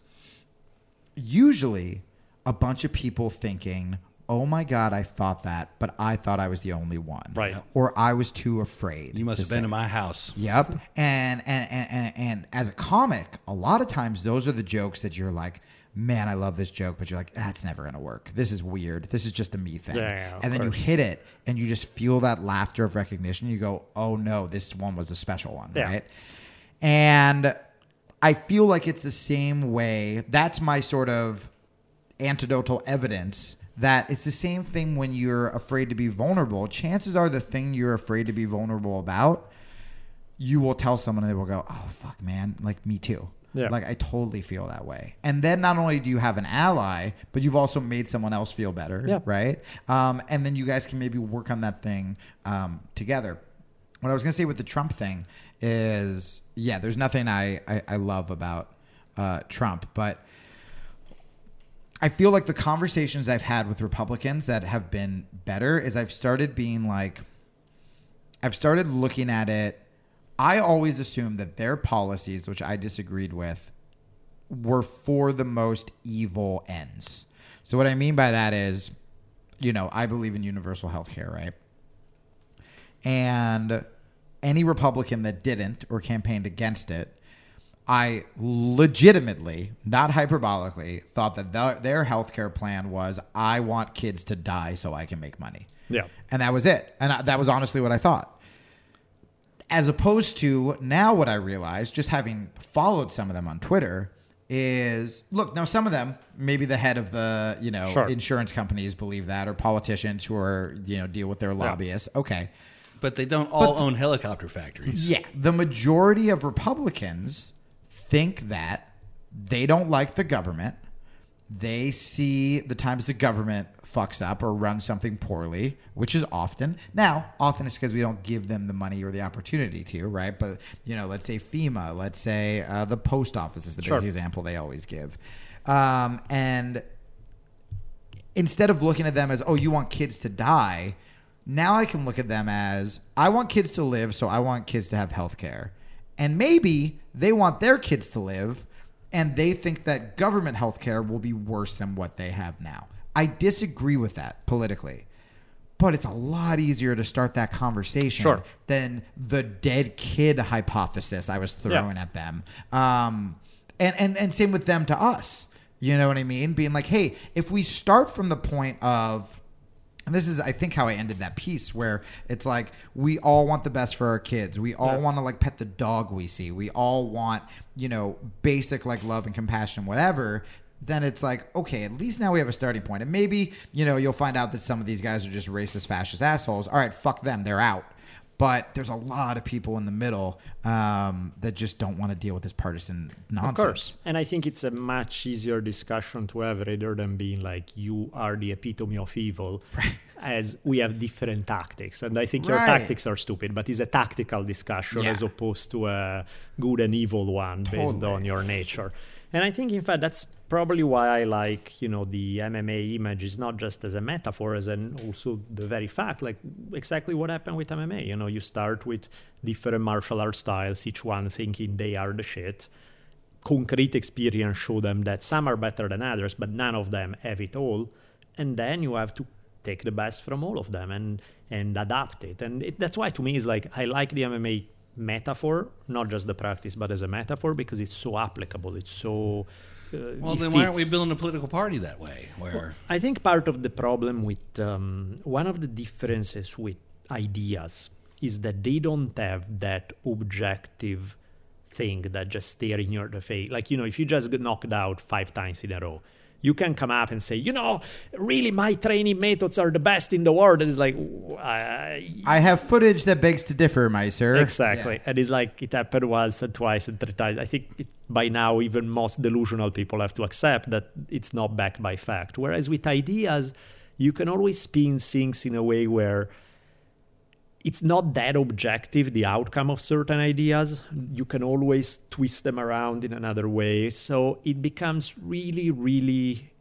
usually a bunch of people thinking, "Oh my god, I thought that, but I thought I was the only one." Right. Or I was too afraid. you must to have been say in my house. Yep. And and, and and and as a comic, a lot of times those are the jokes that you're like, man, I love this joke, but you're like, that's never gonna work. This is weird. This is just a me thing. Yeah, and then course. you hit it, and you just feel that laughter of recognition. You go, oh no, this one was a special one, Yeah. right? And I feel like it's the same way. That's my sort of antidotal evidence that it's the same thing when you're afraid to be vulnerable. Chances are the thing you're afraid to be vulnerable about, you will tell someone and they will go, "Oh fuck, man, like me too." Yeah. Like I totally feel that way. And then not only do you have an ally, but you've also made someone else feel better, Yeah. right? Um, and then you guys can maybe work on that thing um, together. What I was gonna say with the Trump thing is, yeah, there's nothing I I, I love about uh, Trump, but I feel like the conversations I've had with Republicans that have been better is I've started being like, I've started looking at it. I always assumed that their policies, which I disagreed with, were for the most evil ends. So what I mean by that is, you know, I believe in universal health care, right? And any Republican that didn't or campaigned against it, I legitimately, not hyperbolically, thought that the, their healthcare plan was I want kids to die so I can make money. Yeah. And that was it. And I, that was honestly what I thought. As opposed to now, what I realized, just having followed some of them on Twitter, is look now some of them maybe the head of the you know Sure. insurance companies believe that or politicians who are you know deal with their lobbyists okay But they don't all own helicopter factories. yeah, the majority of Republicans think that they don't like the government. They see the times the government fucks up or runs something poorly, which is often. Now, often it's because we don't give them the money or the opportunity to, right? But, you know, let's say FEMA, let's say uh, the post office is the Sure. big example they always give. Um, and instead of looking at them as, oh, you want kids to die, now I can look at them as, I want kids to live, so I want kids to have health care. And maybe they want their kids to live, and they think that government health care will be worse than what they have now. I disagree with that politically. But it's a lot easier to start that conversation Sure. than the dead kid hypothesis I was throwing at them. Um, and, and, and same with them to us. You know what I mean? Being like, hey, if we start from the point of, and this is, I think, how I ended that piece where it's like, we all want the best for our kids. We all Yeah. want to like pet the dog we see. We all want, you know, basic like love and compassion, whatever. Then it's like, okay, at least now we have a starting point. And maybe, you know, you'll find out that some of these guys are just racist, fascist assholes. All right, fuck them. They're out. But there's a lot of people in the middle um, that just don't want to deal with this partisan nonsense. Of course. And I think it's a much easier discussion to have rather than being like, you are the epitome of evil, as we have different tactics. And I think your Right. tactics are stupid, but it's a tactical discussion Yeah. as opposed to a good and evil one based on your nature. And I think, in fact, that's probably why I like, you know, the MMA image is not just as a metaphor, as an also the very fact, like exactly what happened with MMA. You know, you start with different martial art styles, each one thinking they are the shit concrete experience show them that some are better than others, but none of them have it all. And then you have to take the best from all of them and and adapt it. And it, that's why to me is like I like the MMA metaphor, not just the practice, but as a metaphor because it's so applicable. It's so uh, Well, then why aren't we building a political party that way? Where I think part of the problem with um, one of the differences with ideas is that they don't have that objective thing that just stare in your face. Like, you know, if you just get knocked out five times in a row, you can come up and say, you know, really my training methods are the best in the world. And it's like, I, I have footage that begs to differ, my sir. Exactly. And it's like it happened once and twice and three times. I think it, by now, even most delusional people have to accept that it's not backed by fact. Whereas with ideas, you can always spin things in a way where it's not that objective, the outcome of certain ideas. You can always twist them around in another way. So it becomes really, really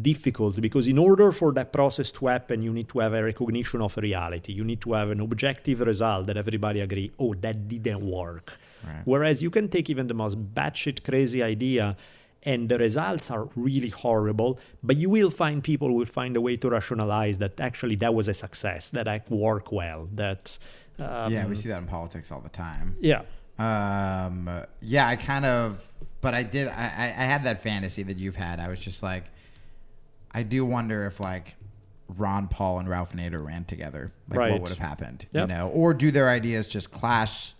difficult because in order for that process to happen you need to have a recognition of reality you need to have an objective result that everybody agree oh that didn't work whereas you can take even the most batshit crazy idea and the results are really horrible but you will find people will find a way to rationalize that actually that was a success that I work well that um, yeah, we see that in politics all the time. yeah Um, yeah, I kind of, but I did. I, I I had that fantasy that you've had. I was just like, I do wonder if like Ron Paul and Ralph Nader ran together, like Right. what would have happened, Yep. you know, or do their ideas just clash?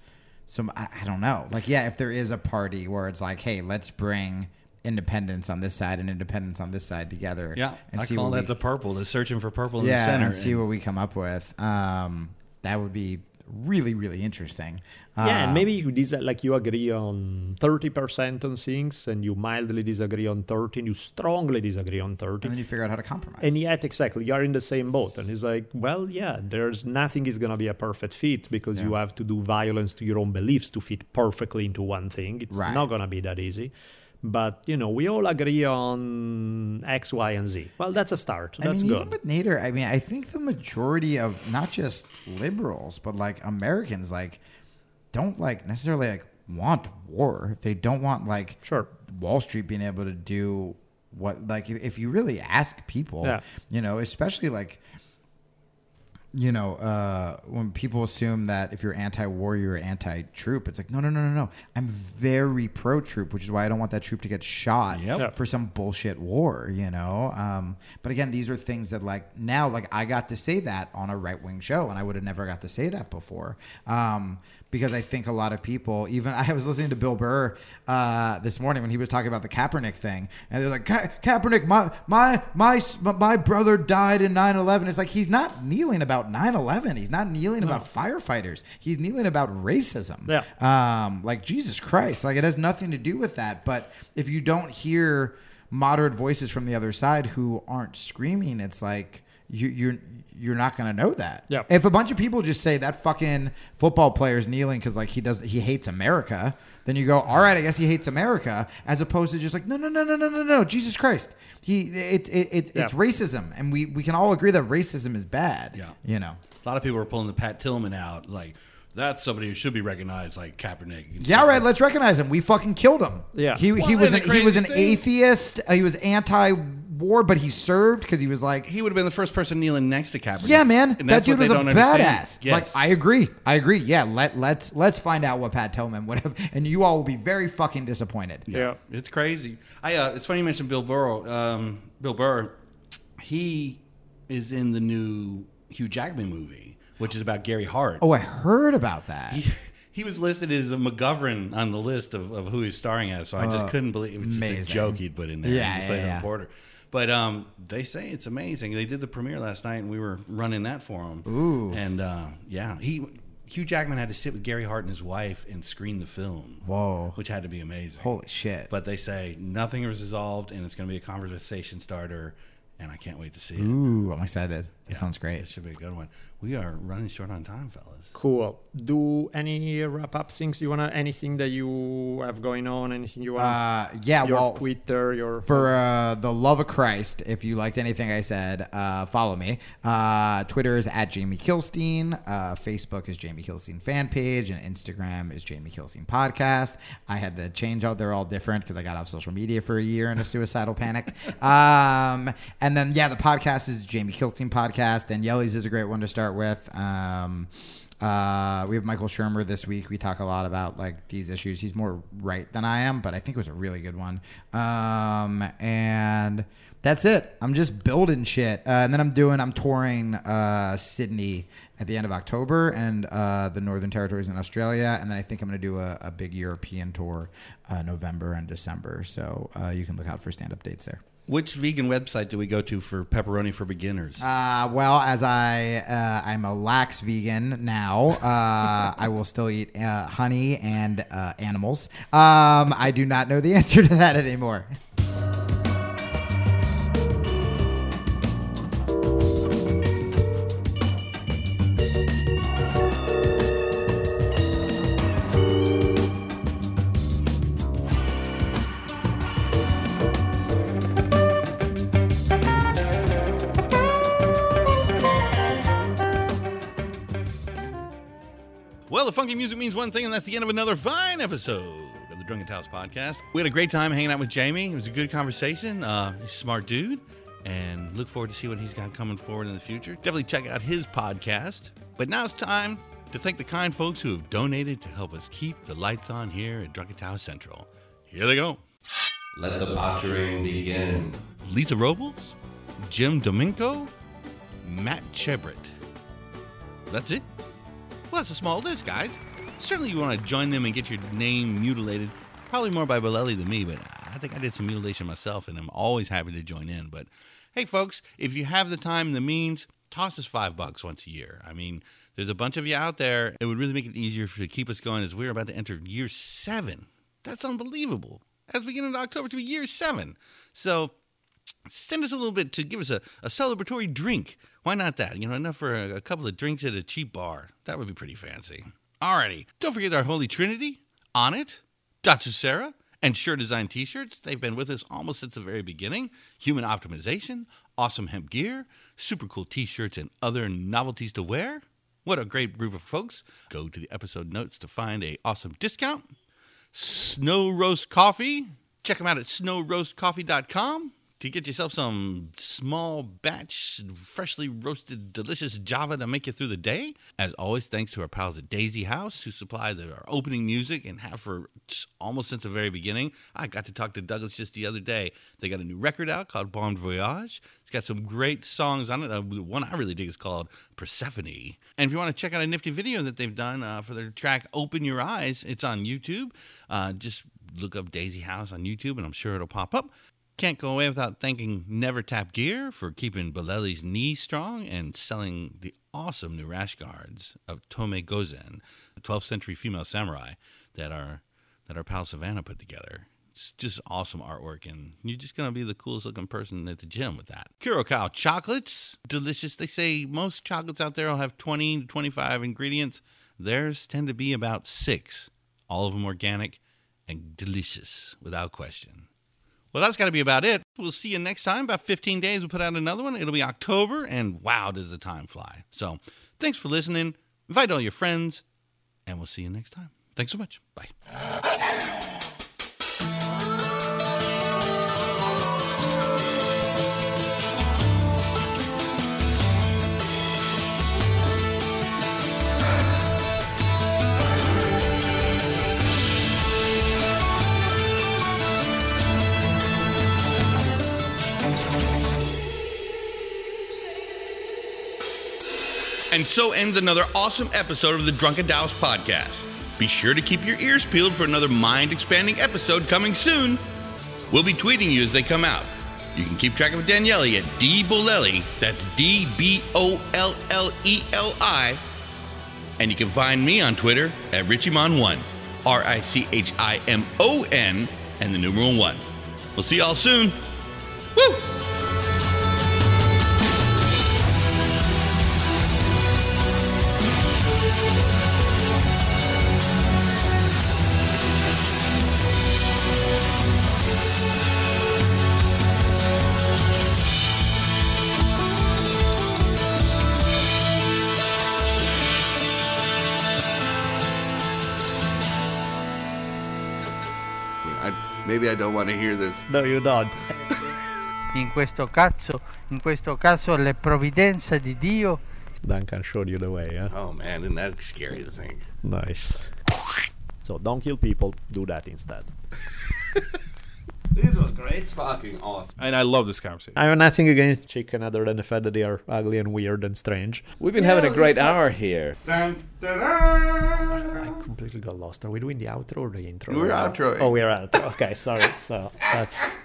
Some I, I don't know. Like, yeah, if there is a party where it's like, hey, let's bring independence on this side and independence on this side together, yeah, and I see call what that we- the purple, the searching for purple in the center. and see what we come up with. Um, that would be really, really interesting. Yeah, and Um, maybe you dis- like you agree on thirty percent on things, and you mildly disagree on thirty, and you strongly disagree on thirty, and then you figure out how to compromise. and yet exactly you are in the same boat. And it's like, well, yeah, there's nothing is gonna be a perfect fit because you have to do violence to your own beliefs to fit perfectly into one thing. It's Right. not gonna be that easy. But you know, we all agree on X, Y, and Z. Well, that's a start. I That's mean, good. even with Nader, I mean, I think the majority of not just liberals, but like Americans, like don't like necessarily like want war. They don't want like Sure. Wall Street being able to do what like if, if you really ask people, Yeah. you know, especially like you know, uh, when people assume that if you're anti-war, you're anti-troop, it's like, no, no, no, no, no. I'm very pro-troop, which is why I don't want that troop to get shot Yep. For some bullshit war, you know. Um, but again, these are things that like now, like I got to say that on a right-wing show, and I would have never got to say that before. Um, because I think a lot of people, even I was listening to Bill Burr uh, this morning when he was talking about the Kaepernick thing, and they're like, "Ka- Kaepernick, my my my my brother died in 9/11. It's like he's not kneeling about 9/11. He's not kneeling about firefighters. He's kneeling about racism. Yeah. Um, like Jesus Christ, like it has nothing to do with that. But if you don't hear moderate voices from the other side who aren't screaming, it's like you, you're you're not gonna know that. Yeah. If a bunch of people just say that fucking football player's kneeling because like he does he hates America, then you go, all right, I guess he hates America, as opposed to just like no no no no no no no Jesus Christ, he it it, it Yeah. it's racism, and we we can all agree that racism is bad. Yeah. You know. A lot of people are pulling the Pat Tillman out, like that's somebody who should be recognized, like Kaepernick. Yeah, right. Let's recognize him. We fucking killed him. Yeah. he he was an, he was an thing- atheist. Uh, he was anti-war, but he served because he was like, He would have been the first person kneeling next to Kaepernick. yeah, man, that dude was a badass. Yes. Like, I agree. I agree. Yeah, let let's let's find out what Pat Tillman would have, and you all will be very fucking disappointed. yeah. It's crazy. I. Uh, it's funny you mentioned Bill Burr. Um, Bill Burr. He is in the new Hugh Jackman movie, which is about Gary Hart. Oh, I heard about that. He, he was listed as a McGovern on the list of, of who he's starring as, so I just couldn't believe it was just a Uh, joke he'd put in there. Yeah, He was yeah, yeah. reporter. But um, they say it's amazing. They did the premiere last night, and we were running that for him. Ooh. And uh, yeah, he Hugh Jackman had to sit with Gary Hart and his wife and screen the film. Whoa. Which had to be amazing. Holy shit. But they say nothing is resolved and it's going to be a conversation starter, and I can't wait to see it. Ooh, I'm excited. That Yeah, sounds great. It should be a good one. We are running short on time, fellas. Cool. Do any wrap up things you wanna? Anything that you have going on? Anything you want? Uh, yeah, your well, Twitter, your for uh, the love of Christ, if you liked anything I said, uh, follow me. Uh, Twitter is at Jamie Kilstein. Uh, Facebook is Jamie Kilstein fan page, and Instagram is Jamie Kilstein podcast. I had to change out; they're all different because I got off social media for a year in a suicidal panic. [LAUGHS] Um, and then yeah, the podcast is Jamie Kilstein podcast, and Yellies is a great one to start with. Um, uh, we have Michael Shermer this week. We talk a lot about like these issues. He's more right than I am, but I think it was a really good one. Um, and that's it. I'm just building shit, uh, and then I'm doing. I'm touring uh, Sydney at the end of October and uh, the Northern Territories in Australia, and then I think I'm going to do a, a big European tour uh, November and December. So uh, you can look out for stand up dates there. Which vegan website do we go to for pepperoni for beginners? Uh, well, as I uh, I'm a lax vegan now, uh, I will still eat uh, honey and uh, animals. Um, I do not know the [LAUGHS] answer to that anymore. Funky music means one thing, and that's the end of another fine episode of the Drunken Taoist podcast. We had a great time hanging out with Jamie. It was a good conversation. Uh, he's a smart dude, and look forward to see what he's got coming forward in the future. Definitely check out his podcast. But now it's time to thank the kind folks who have donated to help us keep the lights on here at Drunken Taoist Central. Here they go. Let the pottering begin. Lisa Robles, Jim Domingo, Matt Chebrit. That's it? That's a small list, guys. Certainly you want to join them and get your name mutilated. Probably more by Bolelli than me, but I think I did some mutilation myself, and I'm always happy to join in. But hey, folks, if you have the time and the means, toss us five bucks once a year. I mean, there's a bunch of you out there. It would really make it easier to keep us going as we're about to enter year seven. That's unbelievable. As we get into October to be year seven. So send us a little bit to give us a, a celebratory drink. Why not that? You know, enough for a, a couple of drinks at a cheap bar. That would be pretty fancy. Alrighty. Don't forget our Holy Trinity, On It, Datsusara, and Sure Design t shirts. They've been with us almost since the very beginning. Human optimization, awesome hemp gear, super cool t shirts, and other novelties to wear. What a great group of folks. Go to the episode notes to find a awesome discount. Snow Roast Coffee. Check them out at snowroastcoffee.com to get yourself some small batch, freshly roasted, delicious Java to make you through the day. As always, thanks to our pals at Daisy House who supply the, our opening music and have for almost since the very beginning. I got to talk to Douglas just the other day. They got a new record out called Bon Voyage. It's got some great songs on it. Uh, the one I really dig is called Persephone. And if you want to check out a nifty video that they've done uh, for their track Open Your Eyes, it's on YouTube. Uh, just look up Daisy House on YouTube and I'm sure it'll pop up. Can't go away without thanking Never Tap Gear for keeping Bolelli's knees strong and selling the awesome new rash guards of Tomoe Gozen, the 12th century female samurai that our that our pal Savannah put together. It's just awesome artwork, and you're just gonna be the coolest looking person at the gym with that. Curacao chocolates, delicious. They say most chocolates out there will have 20 to 25 ingredients. Theirs tend to be about six, all of them organic and delicious without question. Well, that's got to be about it. We'll see you next time. About 15 days, we'll put out another one. It'll be October, and wow, does the time fly. So thanks for listening. Invite all your friends, and we'll see you next time. Thanks so much. Bye. And so ends another awesome episode of the Drunken Taoist podcast. Be sure to keep your ears peeled for another mind expanding episode coming soon. We'll be tweeting you as they come out. You can keep track of Daniele at D Bolelli, that's D B O L L E L I, And you can find me on Twitter at RichieMon1, R I C H I M O N, and the numeral one. We'll see y'all soon. Woo! Maybe I don't want to hear this. No, you don't. [LAUGHS] In questo caso, in questo caso le provvidenze di Dio Duncan showed you the way, yeah? Oh man, isn't that scary to think? Nice. So don't kill people, do that instead. [LAUGHS] This was great. Fucking awesome. And I love this conversation. I have nothing against chicken other than the fact that they are ugly and weird and strange. We've been having a great hour here. I completely got lost. Are we doing the outro or the intro? We're outroing. Oh, we're outro. Okay, sorry. So that's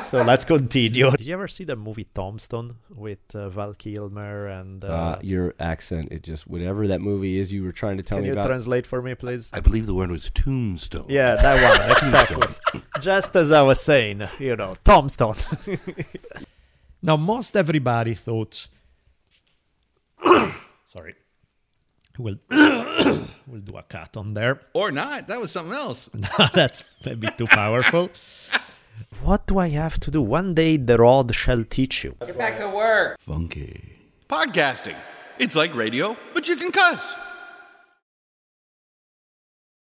so let's continue. Did you ever see the movie Tombstone with uh, Val Kilmer and? Uh, Uh, your accent, it just whatever that movie is you were trying to tell me. can me you about. translate for me, please? I believe the word was tombstone. Yeah, that one exactly. Just as I was saying, you know, Tombstone. [LAUGHS] now, most everybody thought. [COUGHS] Sorry. We'll [COUGHS] we'll do a cut on there. Or not. That was something else. [LAUGHS] That's maybe too powerful. [LAUGHS] What do I have to do? One day the rod shall teach you. Get back to work. Funky. Podcasting. It's like radio, but you can cuss.